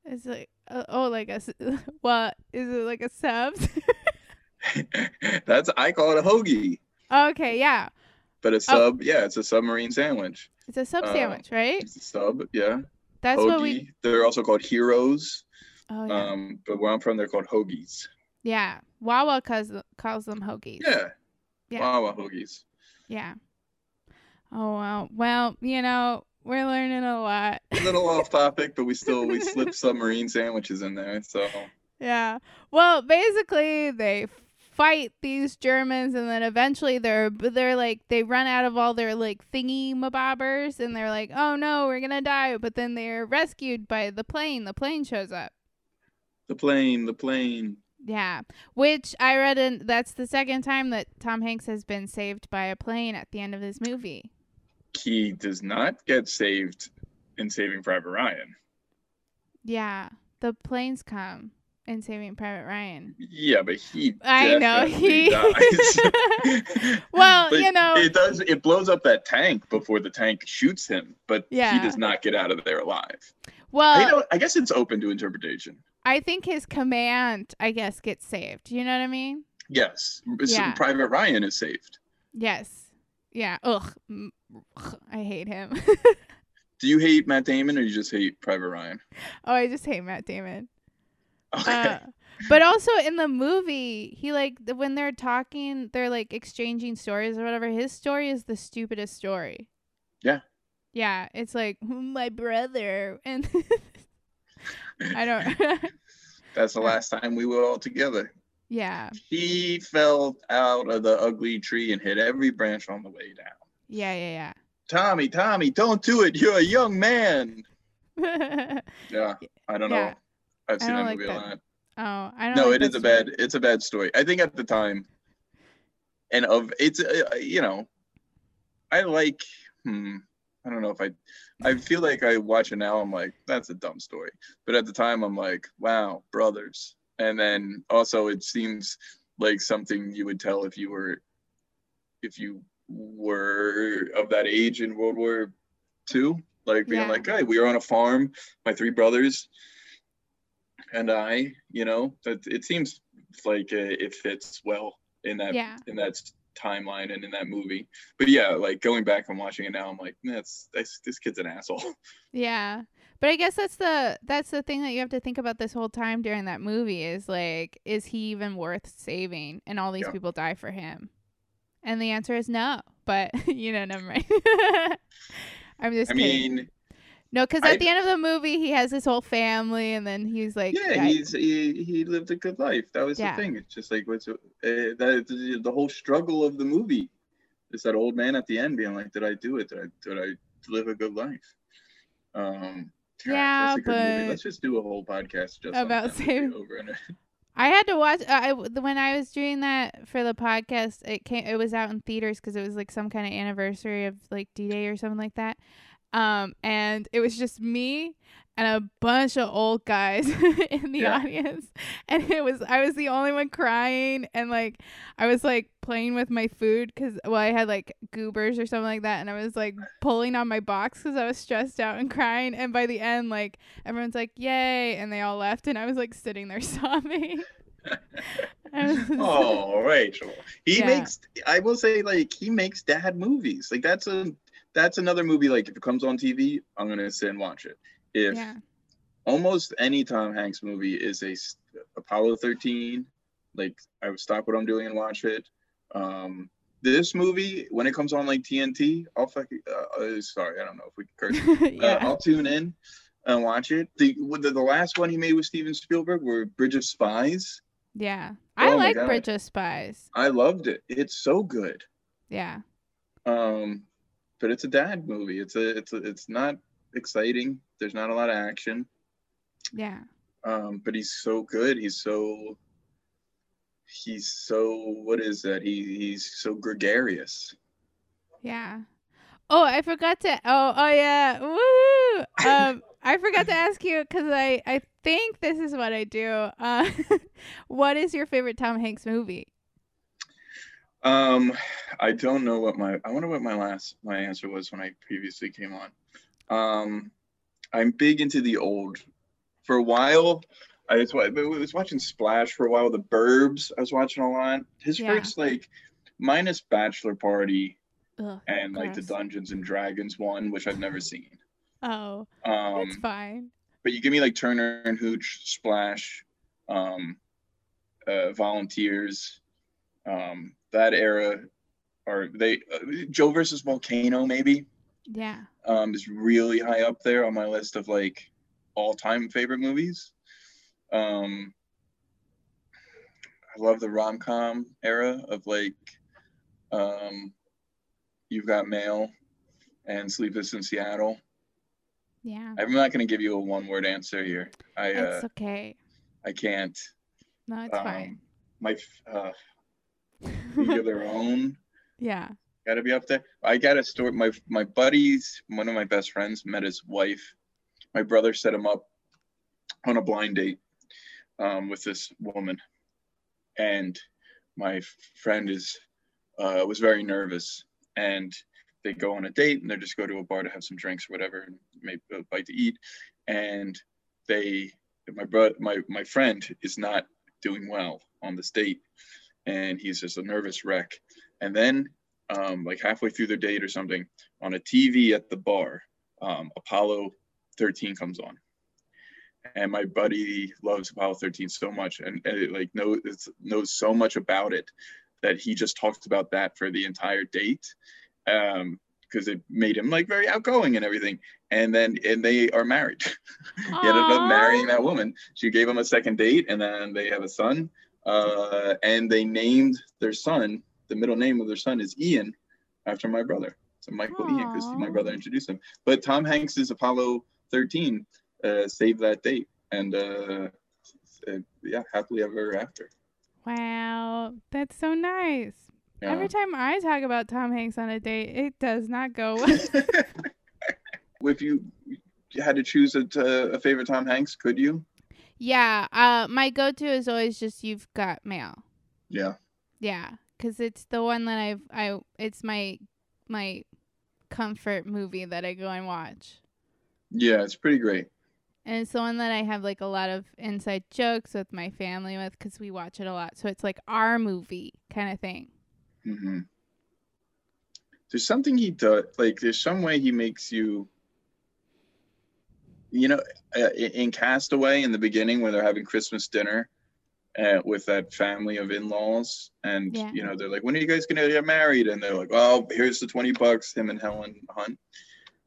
It's like uh, oh, like a what is it like a sub? That's I call it a hoagie, okay, yeah, but a sub, yeah, it's a submarine sandwich. it's a sub Uh, sandwich, right? It's a sub, yeah. That's hoagie. what we. They're also called heroes. Oh yeah, Um, but where I'm from, they're called hoagies. yeah. Wawa calls calls them hoagies. Yeah. Yeah. Wawa hoagies. Yeah. Oh well, well, you know, we're learning a lot. A little off topic, but we still we slip submarine sandwiches in there. So yeah. Well, basically, they fight these Germans, and then eventually they're they're like they run out of all their like thingy mabobbers, and they're like, oh no, we're gonna die. But then they're rescued by the plane. The plane shows up. the plane, the plane. Yeah, which I read in that's the second time that Tom Hanks has been saved by a plane at the end of this movie. He does not get saved in Saving Private Ryan. Yeah, the planes come in Saving Private Ryan. Yeah, but he. I know, he- dies. Well, But you know- it does. It blows up that tank before the tank shoots him, but Yeah. he does not get out of there alive. I Well, don't. I guess it's open to interpretation. I think his command, I guess, gets saved. You know what I mean? Yes, Yeah. Private Ryan is saved. Yes. Yeah. Ugh. I hate him. Do you hate Matt Damon or you just hate Private Ryan? oh, I just hate Matt Damon. Okay. Uh, but also in the movie, he like when they're talking, they're like exchanging stories or whatever. His story is the stupidest story. Yeah. Yeah, it's like my brother and I don't. That's the last time we were all together. Yeah. He fell out of the ugly tree and hit every branch on the way down. Yeah, yeah, yeah. Tommy, Tommy, don't do it. You're a young man. yeah. Yeah, I don't know. I've seen that like movie a lot. oh, I don't No, like it is that a bad. It's a bad story. I think at the time, and of it's uh, you know, I like. Hmm, I don't know if I. I feel like I watch it now. I'm like, that's a dumb story. But at the time, I'm like, wow, brothers. And then also, it seems like something you would tell if you were, if you were of that age in World War II. Like being Yeah. like, hey, we were on a farm, my three brothers, and I. You know, that it seems like it fits well in that Yeah. in that timeline and in that movie. But yeah, like going back and watching it now, I'm like, that's, that's this kid's an asshole. Yeah. But I guess that's the that's the thing that you have to think about this whole time during that movie is like is he even worth saving and all these Yeah. people die for him? And the answer is no. But you know, never mind. I'm just I kidding. mean, no, I- at the end of the movie he has his whole family and then he's like yeah, I- he's he, he lived a good life. That was Yeah. the thing. It's just like what's uh, that the, whole struggle of the movie. Is that old man at the end being like, "Did I do it? Did I did I live a good life?" Um, God, Yeah, that's a good movie. but- Let's just do a whole podcast just About saving- over and I had to watch. I when I was doing that for the podcast, it came. It was out in theaters because it was like some kind of anniversary of like D Day or something like that. Um, and it was just me and a bunch of old guys in the Yeah. audience, and it was I was the only one crying, and like I was like playing with my food because well I had like goobers or something like that, and I was like pulling on my box because I was stressed out and crying, and by the end like everyone's like yay, and they all left, and I was like sitting there sobbing. Oh, Rachel. He Yeah. makes I will say like he makes dad movies. Like that's a that's another movie like if it comes on TV, I'm going to sit and watch it. If yeah, almost any Tom Hanks movie is a Apollo 13, like I would stop what I'm doing and watch it. Um this movie when it comes on like TNT, I'll fucking uh, uh, sorry, I don't know if we can curse. Uh, yeah, I'll tune in and watch it. The, the the last one he made with Steven Spielberg were Bridge of Spies. yeah. I Oh like Bridge of Spies. I loved it. It's so good. Yeah, Um, but it's a dad movie. It's a it's a, it's not exciting. There's not a lot of action. yeah, Um, but he's so good. He's so he's so what is that? He he's so gregarious. yeah. Oh, I forgot to. Oh, oh yeah. Woo! Um, I forgot to ask you because I I think this is what I do. Uh, what is your favorite Tom Hanks movie? Um, I don't know what my I wonder what my last my answer was when I previously came on. Um, I'm big into the old. For a while, I was, I was watching Splash for a while. The Burbs, I was watching a lot. His Yeah. first like, minus Bachelor Party Ugh, and like the. Dungeons and Dragons one, which I've never seen. Oh, Um, it's fine. but you give me like Turner and Hooch, Splash, um, uh, Volunteers, um, that era, or they uh, Joe versus Volcano maybe Yeah. um, is really high up there on my list of like all time favorite movies. Um, I love the rom com era of like um, You've Got Mail and Sleepless in Seattle. Yeah. I'm not going to give you a one word answer here. I uh, It's okay. I can't. No, it's fine. Um, my uh, League of Their Own yeah. got to be up there. I got a story. My my buddies, one of my best friends, met his wife. My brother set him up on a blind date um, with this woman, and my friend is uh, was very nervous. And they go on a date, and they just go to a bar to have some drinks or whatever, and maybe a bite to eat. And they, my brother, my my friend is not doing well on this date, and he's just a nervous wreck. And then um, like halfway through their date or something, on a TV at the bar, um, Apollo 13 comes on. And my buddy loves Apollo 13 so much and, and it, like knows, knows so much about it that he just talks about that for the entire date. Um, because it made him like very outgoing and everything. And then and they are married. he ended up marrying that woman. She gave him a second date, and then they have a son. Uh, and they named their son. The middle name of their son is Ian, after my brother. So Michael Ian, because my brother introduced him. But Tom Hanks's Apollo 13 uh, saved that date, and uh, uh, yeah, happily ever after. Wow, that's so nice. Yeah. Every time I talk about Tom Hanks on a date, it does not go well. if you had to choose a, a favorite Tom Hanks, could you? Yeah, uh, my go-to is always just "You've Got Mail." Yeah. Yeah, because it's the one that I've I it's my my comfort movie that I go and watch. Yeah, it's pretty great. And it's the one that I have like a lot of inside jokes with my family with because we watch it a lot. So it's like our movie kind of thing. Mm-hmm. There's something he does, like there's some way he makes you, you know, uh, in Castaway in the beginning when they're having Christmas dinner uh, with that family of in-laws, and Yeah. you know they're like, "When are you guys gonna get married?" And they're like, "Oh, here's the twenty bucks." Him and Helen Hunt.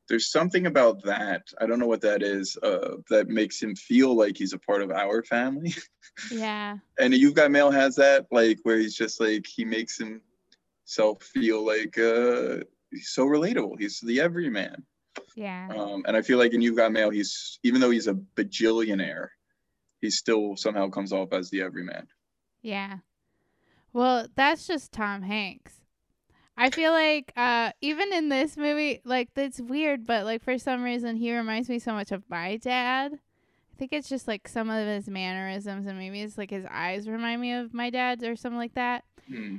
There's something about that. I don't know what that is. Uh, that makes him feel like he's a part of our family. Yeah. and you've got mail has that like where he's just like he makes himself feel like uh he's so relatable he's the everyman Yeah. um and i feel like in you've got mail he's even though he's a bajillionaire he still somehow comes off as the everyman Yeah. Well, that's just Tom Hanks. I feel like uh even in this movie, like it's weird, but like for some reason he reminds me so much of my dad. I think it's just like some of his mannerisms and maybe it's like his eyes remind me of my dad's or something like that. Hmm.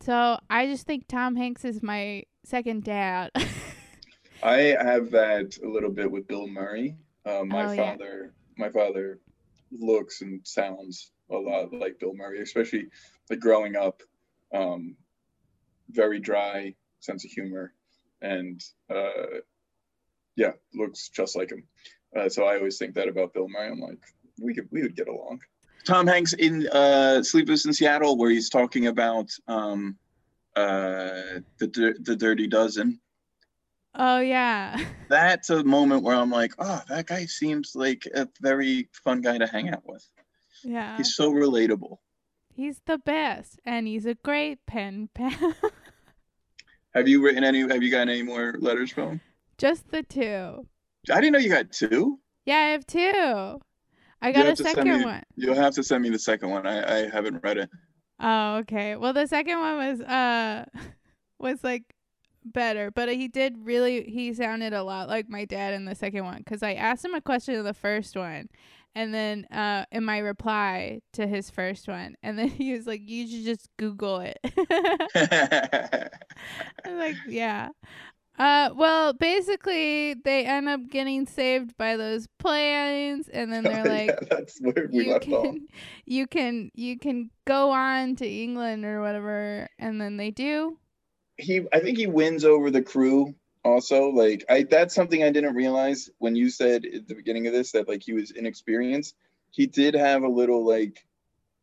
So I just think Tom Hanks is my second dad. i have that a little bit with bill murray. Uh, my Oh, yeah. father my father looks and sounds a lot like bill murray especially like growing up um very dry sense of humor and uh yeah looks just like him. Uh, so i always think that about bill murray. I'm like we could we would get along. Tom hanks in uh sleepless in seattle where he's talking about um uh the the dirty dozen oh yeah. that's a moment where i'm like oh that guy seems like a very fun guy to hang out with Yeah. he's so relatable He's the best and he's a great pen pal. have you written any have you gotten any more letters from him just the two. i didn't know you got two Yeah, I have two. I got a second me- one. You'll have to send me the second one. I, I haven't read it. Oh, okay. Well, the second one was uh was like better, but he did really he sounded a lot like my dad in the second one cuz I asked him a question in the first one and then uh in my reply to his first one and then he was like you should just google it. I'm like, yeah. Uh well, basically they end up getting saved by those planes and then they're like yeah, that's where we you left off. can you can you can go on to England or whatever and then they do. He, I think he wins over the crew. Also, like I, that's something I didn't realize when you said at the beginning of this that like he was inexperienced. He did have a little like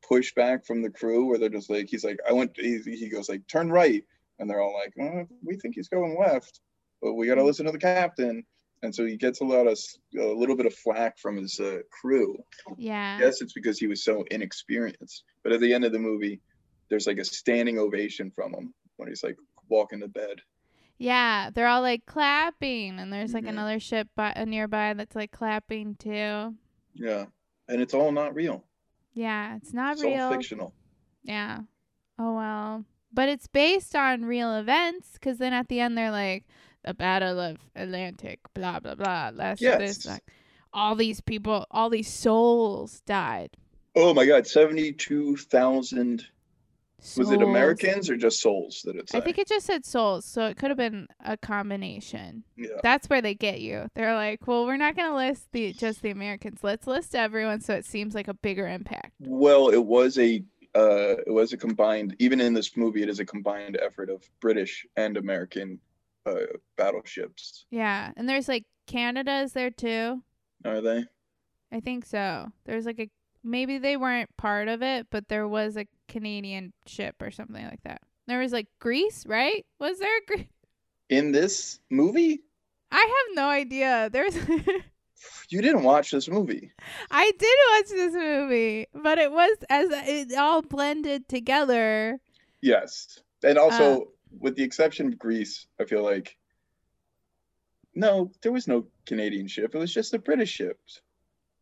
pushback from the crew where they're just like he's like I went. He, he goes like turn right, and they're all like "Uh, we think he's going left, but we got to listen to the captain. And so he gets a lot of a little bit of flack from his uh, crew. Yeah. Yes, it's because he was so inexperienced. But at the end of the movie, there's like a standing ovation from him when he's like walking to bed. Yeah, they're all like clapping and there's like Mhm. another ship by, uh, nearby that's like clapping too. Yeah. And it's all not real. Yeah, it's not it's real. all fictional. Yeah. Oh well. But it's based on real events cuz then at the end they're like the battle of Atlantic blah blah blah. That's Yes. this like all these people, all these souls died. Oh my God, 72,000. Was it Americans or just souls that it's I think it just said souls, so it could have been a combination. Yeah. That's where they get you. They're like, "Well, we're not going to list the just the Americans. Let's list everyone so it seems like a bigger impact." Well, it was a uh, it was a combined. Even in this movie, it is a combined effort of British and American uh, battleships. Yeah, and there's like Canada is there too. Are they? I think so. There's like a maybe they weren't part of it, but there was a Canadian ship or something like that. There was like Greece, right? Was there a Greece? in this movie? I have no idea. There's You didn't watch this movie. I did watch this movie, but it was as it all blended together. Yes. And also, Uh, with the exception of Greece, I feel like no, there was no Canadian ship. It was just the British ships.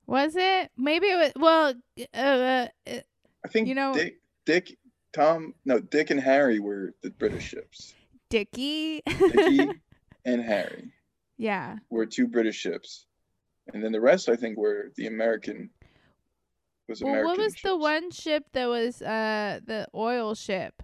Was it? Maybe it was. Well, uh, uh, uh, I think You know- Dick, Dick, Tom, no, Dick and Harry were the British ships. Dickie. Dickie and Harry yeah. were two British ships, and then the rest, I think, were the American. Was Well, American what was the one ship that was uh the oil ship?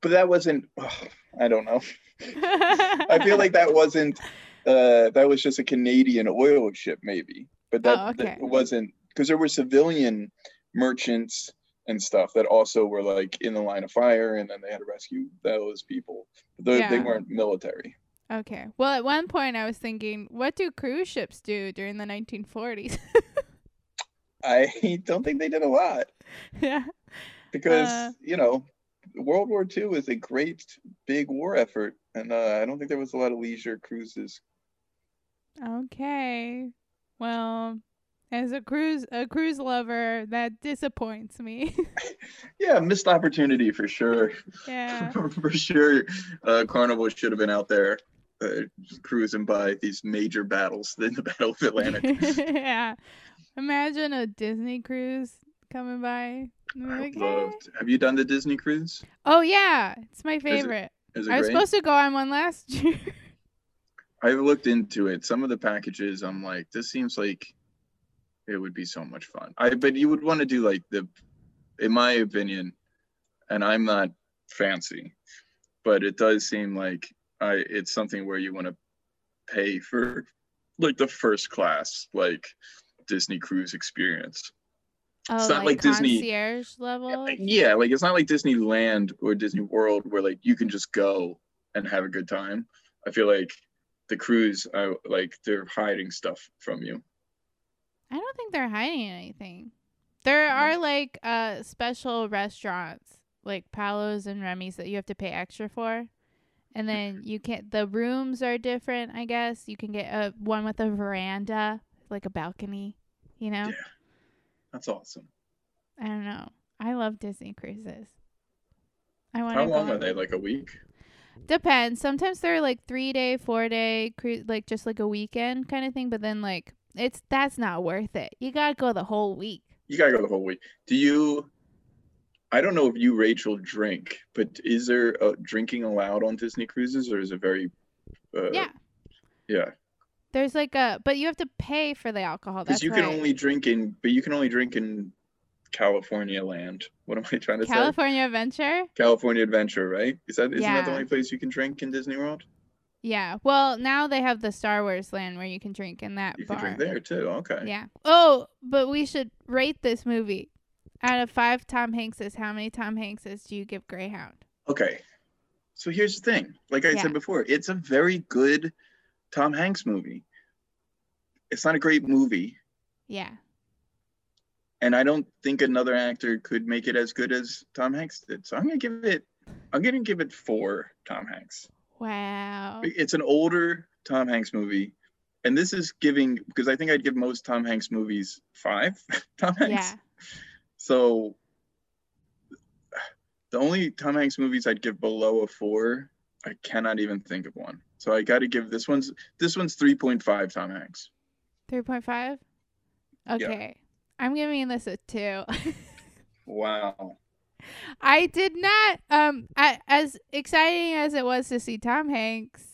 But that wasn't. ugh, I don't know. I feel like that wasn't. Uh, that was just a Canadian oil ship, maybe. But that, Oh, that wasn't because there were civilian merchants and stuff that also were like in the line of fire, and then they had to rescue those people. But they, they weren't military. Okay. Well, at one point I was thinking, what do cruise ships do during the 1940s? I don't think they did a lot yeah. because Uh. you know World War II was a great big war effort, and uh, I don't think there was a lot of leisure cruises. Okay. Well, as a cruise a cruise lover, that disappoints me. Yeah, missed opportunity for sure. yeah. for sure, uh, Carnival should have been out there uh, cruising by these major battles in the Battle of Atlantic. yeah. Imagine a Disney cruise coming by. Like, "Hey." Have you done the Disney cruise? Oh yeah, it's my favorite. Is it I was great? supposed to go on one last year. I've looked into it. Some of the packages, I'm like, this seems like it would be so much fun. I but you would want to do like the, in my opinion, and I'm not fancy, but it does seem like I it's something where you want to pay for like the first class like Disney cruise experience. Oh, not like Disney- concierge level. Yeah, like it's not like Disneyland or Disney World where like you can just go and have a good time. I feel like the crews I like they're hiding stuff from you. I don't think they're hiding anything. There are like uh special restaurants like Palos and Remy's that you have to pay extra for. And then you can the rooms are different, I guess. You can get a one with a veranda, like a balcony, you know? Yeah. That's awesome. I don't know. I love Disney cruises. I want How long are they? Like a week? Depends. Sometimes they're like 3 day, 4 day cruise like just like a weekend kind of thing, but then like it's that's not worth it. You got to go the whole week. You gotta go the whole week. Do you? I don't know if you, Rachel, drink, but is there uh, drinking allowed on Disney cruises, or is it very? Uh, yeah. Yeah, There's like a, but you have to pay for the alcohol. because you can right. only drink in, but you can only drink in California land. What am I trying to say? California Adventure. California Adventure, right? Is that isn't that the only place you can drink in Disney World? Yeah. Well, now they have the Star Wars land where you can drink in that You bar. can drink there too. Okay. Yeah. Oh, but we should rate this movie. Out of five Tom Hankses, how many Tom Hankses do you give Greyhound? Okay. So here's the thing. Like I Yeah. said before, it's a very good Tom Hanks movie. It's not a great movie, Yeah. And I don't think another actor could make it as good as Tom Hanks did. So I'm gonna give it. I'm gonna give it four Tom Hanks. Wow. It's an older Tom Hanks movie, and this is giving because I think I'd give most Tom Hanks movies five Tom Hanks. Yeah. So the only Tom Hanks movies I'd give below a four, I cannot even think of one. So I got to give this one's this one's three point five Tom Hanks. 3.5? Okay. I'm giving this a 2. Wow. I did not um I, as exciting as it was to see Tom Hanks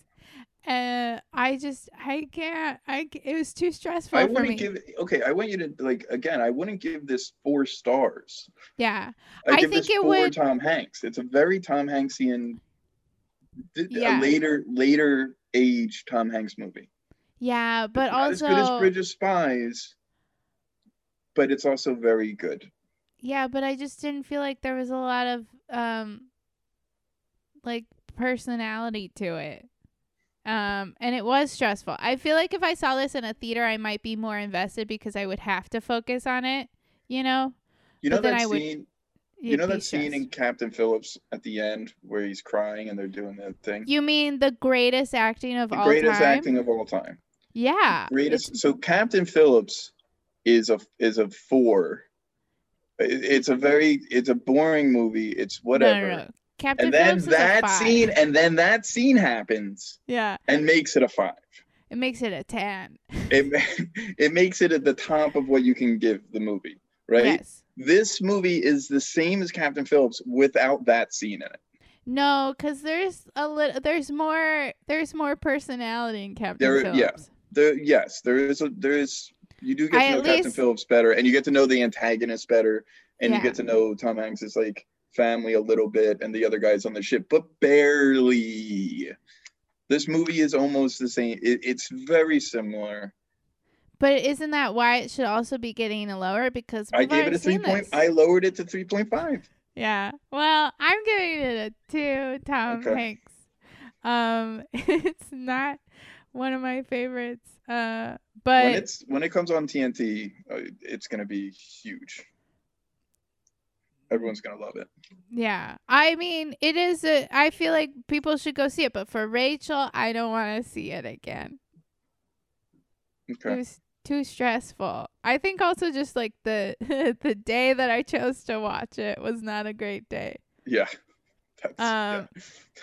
uh I just I can't I it was too stressful I for wouldn't me. give okay. I want you to like again. I wouldn't give this four stars. yeah. I I give think this it four would- Tom Hanks. It's a very Tom Hanksian, Yeah. later later age Tom Hanks movie. Yeah, but also as good as Bridge of Spies, but it's also very good. Yeah, but I just didn't feel like there was a lot of um like personality to it. Um and it was stressful. I feel like if I saw this in a theater I might be more invested because I would have to focus on it, you know? You know But that I would- scene? You know that scene stressed. in Captain Phillips at the end where he's crying and they're doing that thing? You mean the greatest acting of the all greatest time? acting of all time. yeah. Greatest. it's- So Captain Phillips is a is a four. It- It's a very it's a boring movie. It's whatever. No, no, no. Captain And then Phillips that scene and then that scene happens Yeah. and makes it a five. It makes it a ten. It it makes it at the top of what you can give the movie, right? Yes. This movie is the same as Captain Phillips without that scene in it. No, because there's a little. There's more. There's more personality in Captain There- yeah. There, yes, there is a there is you do get I to know Captain least- Phillips better, and you get to know the antagonist better, and you get to know Tom Hanks's like family a little bit, and the other guys on the ship, but barely. This movie is almost the same. It, it's very similar. But isn't that why it should also be getting a lower? Because I gave it a three point. this. I lowered it to three point five. Yeah. Well, I'm giving it a two. Tom Okay. Hanks. Um, it's not one of my favorites. Uh, but when it's when it comes on TNT, uh, it's gonna be huge. Everyone's gonna love it. yeah, I mean, it is. A, I feel like people should go see it. But for Rachel, I don't want to see it again. Okay. It was too stressful. I think also just like the the day that I chose to watch it was not a great day. Yeah. That's, Um,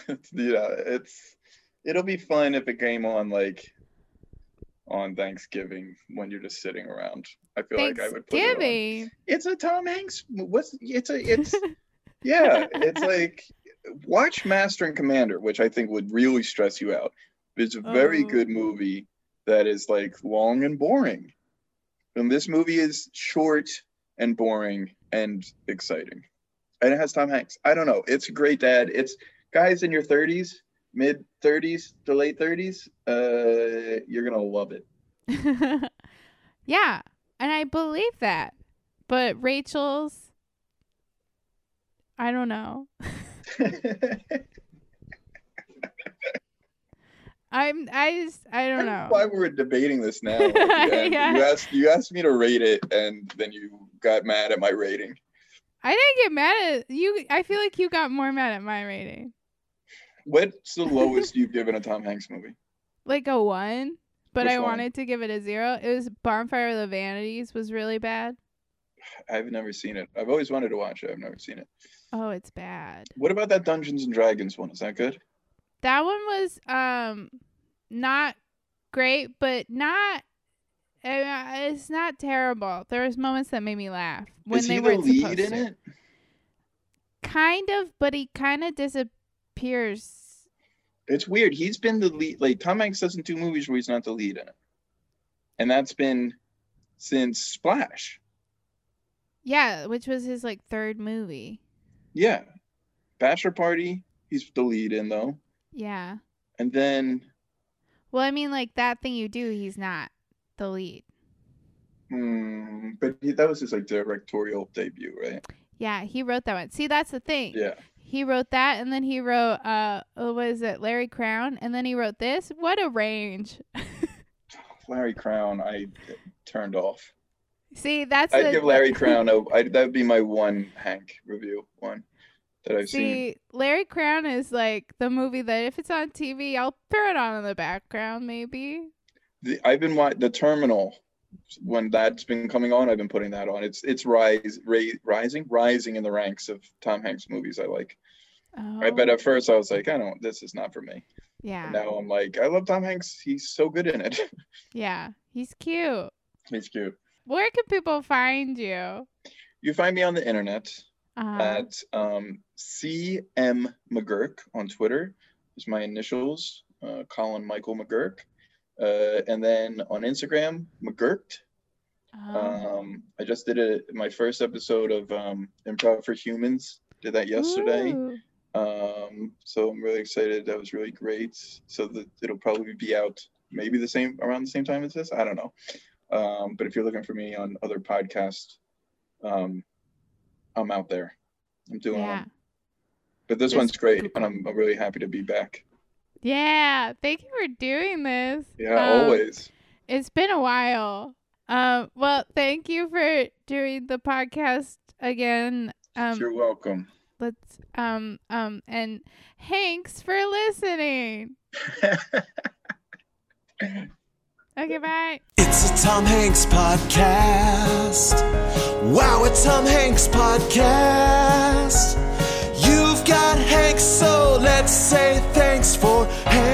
yeah. yeah, it's it'll be fun if it came on like on Thanksgiving when you're just sitting around. I feel like I would put it on. Thanksgiving. It's a Tom Hanks. What's it's a it's yeah. It's like watch Master and Commander, which I think would really stress you out. It's a very Oh. good movie that is like long and boring. And this movie is short and boring and exciting. And it has Tom Hanks. I don't know. It's a great dad. It's guys in your 30s, mid 30s to late 30s. Uh, you're gonna love it. yeah, and I believe that. But Rachel's I don't know. I'm I just I don't know. Why we're debating this now? Yeah. You asked you asked me to rate it, and then you got mad at my rating. I didn't get mad at you. I feel like you got more mad at my rating. What's the lowest you've given a Tom Hanks movie? Like a 1, but Which I one? wanted to give it a 0. It was Bonfire of the Vanities was really bad. I've never seen it. I've always wanted to watch it. I've never seen it. Oh, it's bad. What about that Dungeons and Dragons one? Is that good? That one was um not great, but not uh, it's not terrible. There was moments that made me laugh when Is they he the weren't lead in it? Kind of, but he kind of It's weird. He's been the lead. Like Tom Hanks doesn't do movies where he's not the lead in it, and that's been since Splash. Yeah, which was his like third movie. Yeah, Bachelor Party. He's the lead in though, Yeah. and then Well, I mean, like that thing you do, he's not the lead. hmm, but he, that was his like directorial debut, right? Yeah, he wrote that one. See, that's the thing. Yeah. He wrote that, and then he wrote uh, what was it, Larry Crowne, and then he wrote this. What a range! Larry Crowne, I turned off. See, that's I'd the, give Larry Crowne a. I, that would be my one Hank review one that I've seen. See, Larry Crowne is like the movie that if it's on TV, I'll throw it on in the background, maybe. The, I've been watching the Terminal when that's been coming on. I've been putting that on. It's it's rise ra- rising rising in the ranks of Tom Hanks movies I like. Oh, I bet at first I was like, I don't. This is not for me. Yeah, And now I'm like, I love Tom Hanks. He's so good in it. yeah, he's cute. He's cute. Where can people find you? You find me on the internet Uh, at um, CM McGurk on Twitter. Is my initials, uh, Colin Michael McGurk. Uh, and then on Instagram, McGurked. oh. Um, I just did a, my first episode of um, Improv for Humans. Did that yesterday. Um, so I'm really excited. That was really great. So that it'll probably be out maybe the same around the same time as this. I don't know. Um, but if you're looking for me on other podcasts, um, I'm out there. I'm doing Yeah. them. But this one's great, and I'm, I'm really happy to be back. Yeah, thank you for doing this. Yeah, Um, always. It's been a while. Um, well, thank you for doing the podcast again. Um, You're welcome. let's um um and Hanks for listening. Okay, bye. It's a Tom Hanks podcast. Wow, a Tom Hanks podcast got Hank, so let's say thanks for Hank.